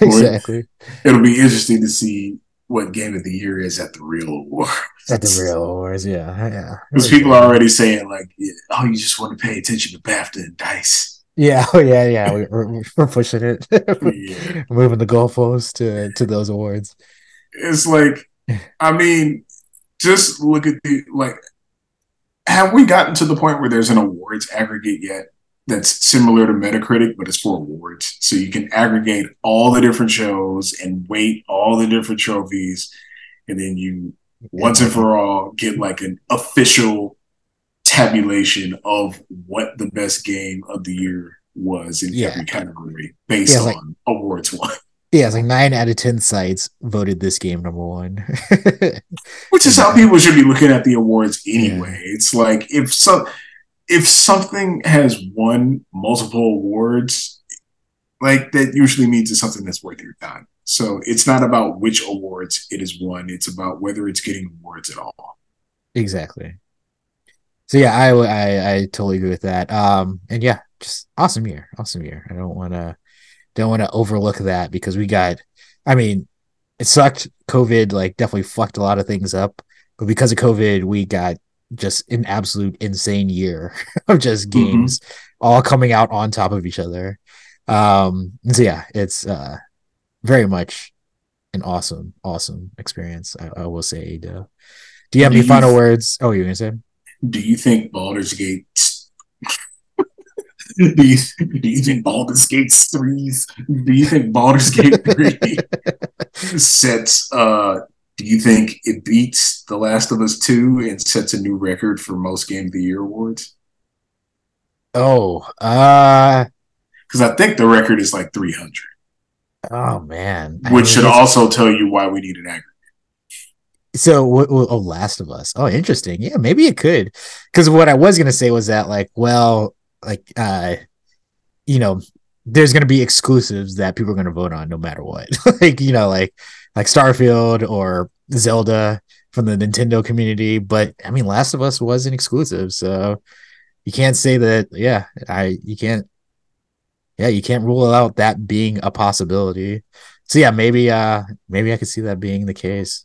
exactly. It'll be interesting to see what game of the year is at the real awards. At the real awards, yeah. Yeah. Because people are already saying like, oh, you just want to pay attention to BAFTA and Dice. Yeah, oh yeah, yeah. We, we're, we're pushing it. Yeah. Moving the goalposts to to those awards. It's like, I mean, just look at the like. Have we gotten to the point where there's an awards aggregate yet that's similar to Metacritic, but it's for awards? So you can aggregate all the different shows and weight all the different trophies, and then you once and for all get like an official tabulation of what the best game of the year was in Yeah. every category based Yeah, like- on awards won. Yeah, it's like nine out of ten sites voted this game number one. Which is how people should be looking at the awards anyway. It's like if some if something has won multiple awards, like that usually means it's something that's worth your time. So it's not about which awards it has won; it's about whether it's getting awards at all. exactly. So yeah, I, I I totally agree with that. Um, and yeah, just awesome year, awesome year. I don't want to don't want to overlook that because we got. I mean, it sucked. COVID like definitely fucked a lot of things up, but because of COVID, we got just an absolute insane year of just Mhm. games all coming out on top of each other. Um, so yeah, it's uh very much an awesome, awesome experience. I, I will say. Do you have Do any you- final words? Oh, you're gonna say? Do you think Baldur's Gate? do you do you think Baldur's Gate threes? Do you think Baldur's Gate three sets? Uh, do you think it beats The Last of Us two and sets a new record for most Game of the Year awards? Oh, uh, Because I think the record is like 300. Oh man. I which mean, should also tell you why we need an aggregate. So, what, what- oh, Last of Us. Oh, interesting. Yeah, maybe it could. Because what I was gonna say was that, like, well, like, uh, you know, there's gonna be exclusives that people are gonna vote on no matter what. like, you know, like, like Starfield or Zelda from the Nintendo community. But I mean, Last of Us was an exclusive, so you can't say that. Yeah, I you can't. Yeah, you can't rule out that being a possibility. So yeah, maybe uh maybe I could see that being the case.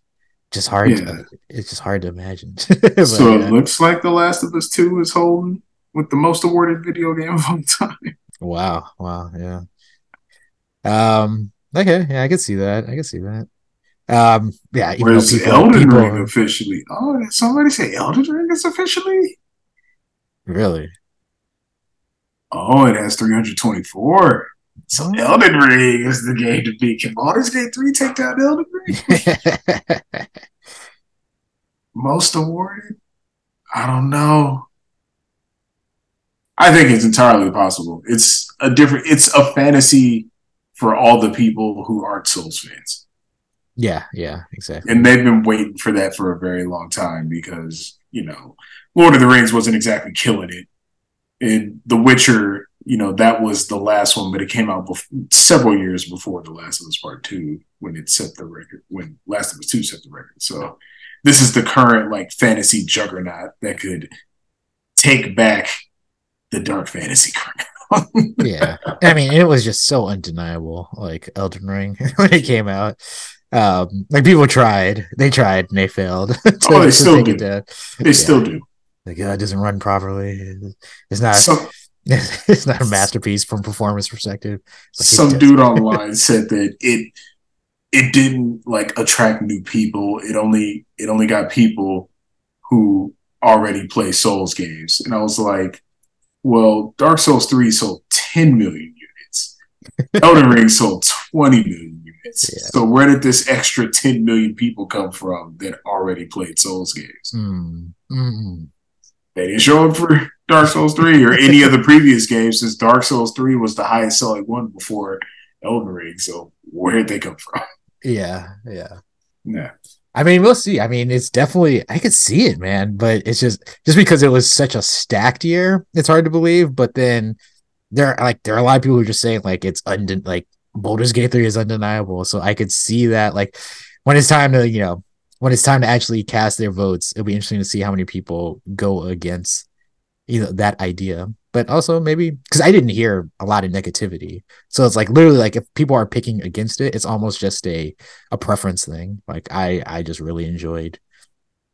Just hard. Yeah. To, it's just hard to imagine. But, so yeah. it looks like The Last of Us two is holding with the most awarded video game of all time. Wow. Wow. Yeah. Um. Okay. Yeah, I can see that. I can see that. Um, yeah, even though people, Elden people Ring officially. Oh, did somebody say Elden Ring is officially? really. Oh, it has 324. So Oh. Elden Ring is the game to beat. Can Baldur's Gate 3 take down Elden Ring? Most awarded? I don't know. I think it's entirely possible. It's a different it's a fantasy for all the people who aren't Souls fans. Yeah, yeah, exactly. And they've been waiting for that for a very long time because, you know, Lord of the Rings wasn't exactly killing it. And The Witcher, you know, that was the last one, but it came out bef- several years before The Last of Us Part 2 when it set the record, when Last of Us 2 set the record. So this is the current like fantasy juggernaut that could take back the dark fantasy crown. yeah i mean it was just so undeniable like elden ring when it came out um like people tried they tried and they failed to, Oh, they still do. they still do. like uh, it doesn't run properly it's not Some, it's not a masterpiece from performance perspective like, some dude online said that it it didn't like attract new people. It only it only got people who already play Souls games. And I was like, well, Dark Souls 3 sold 10 million units. Elden Ring sold 20 million units. Yeah. So where did this extra 10 million people come from that already played Souls games? Mm, mm, They didn't show up for Dark Souls 3 or any of the previous games since Dark Souls 3 was the highest selling one before Elden Ring. So where did they come from? yeah yeah Yeah. I mean, we'll see. I mean, it's definitely I could see it, man. But it's just just because it was such a stacked year, it's hard to believe. But then there are like there are a lot of people who are just saying like it's unden like Baldur's Gate 3 is undeniable. So I could see that like when it's time to, you know, when it's time to actually cast their votes, it'll be interesting to see how many people go against you know that idea. But also maybe because I didn't hear a lot of negativity. So it's like literally like if people are picking against it, it's almost just a a preference thing. Like I I just really enjoyed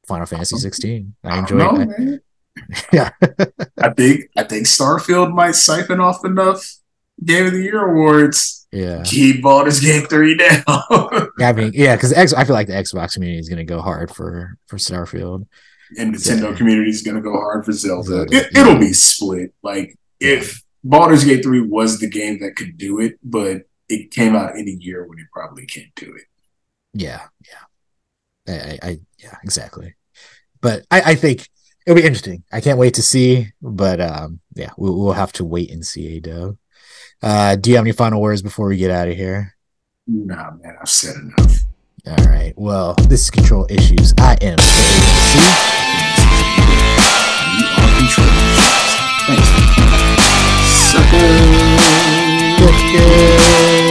Final Fantasy um, 16. I I enjoyed know, it. Yeah. I think I think Starfield might siphon off enough Game of the Year awards. Yeah. Keep Baldur's Gate 3 down. Yeah, I mean, yeah, because X I feel like the Xbox community is gonna go hard for for Starfield. and Nintendo Yeah. community is going to go hard for Zelda. Zelda, It, yeah. It'll be split. Like if Baldur's Gate 3 was the game that could do it, but it came out in a year when it probably can't do it. Yeah, yeah. I, I, I yeah, exactly. But I, I think it'll be interesting. I can't wait to see. But um, yeah, we'll, we'll have to wait and see. Ado. Uh, do you have any final words before we get out of here? Nah, man, I've said enough. All right. Well, this is Control Issues. I am the Control Issues. Thanks. Sucker.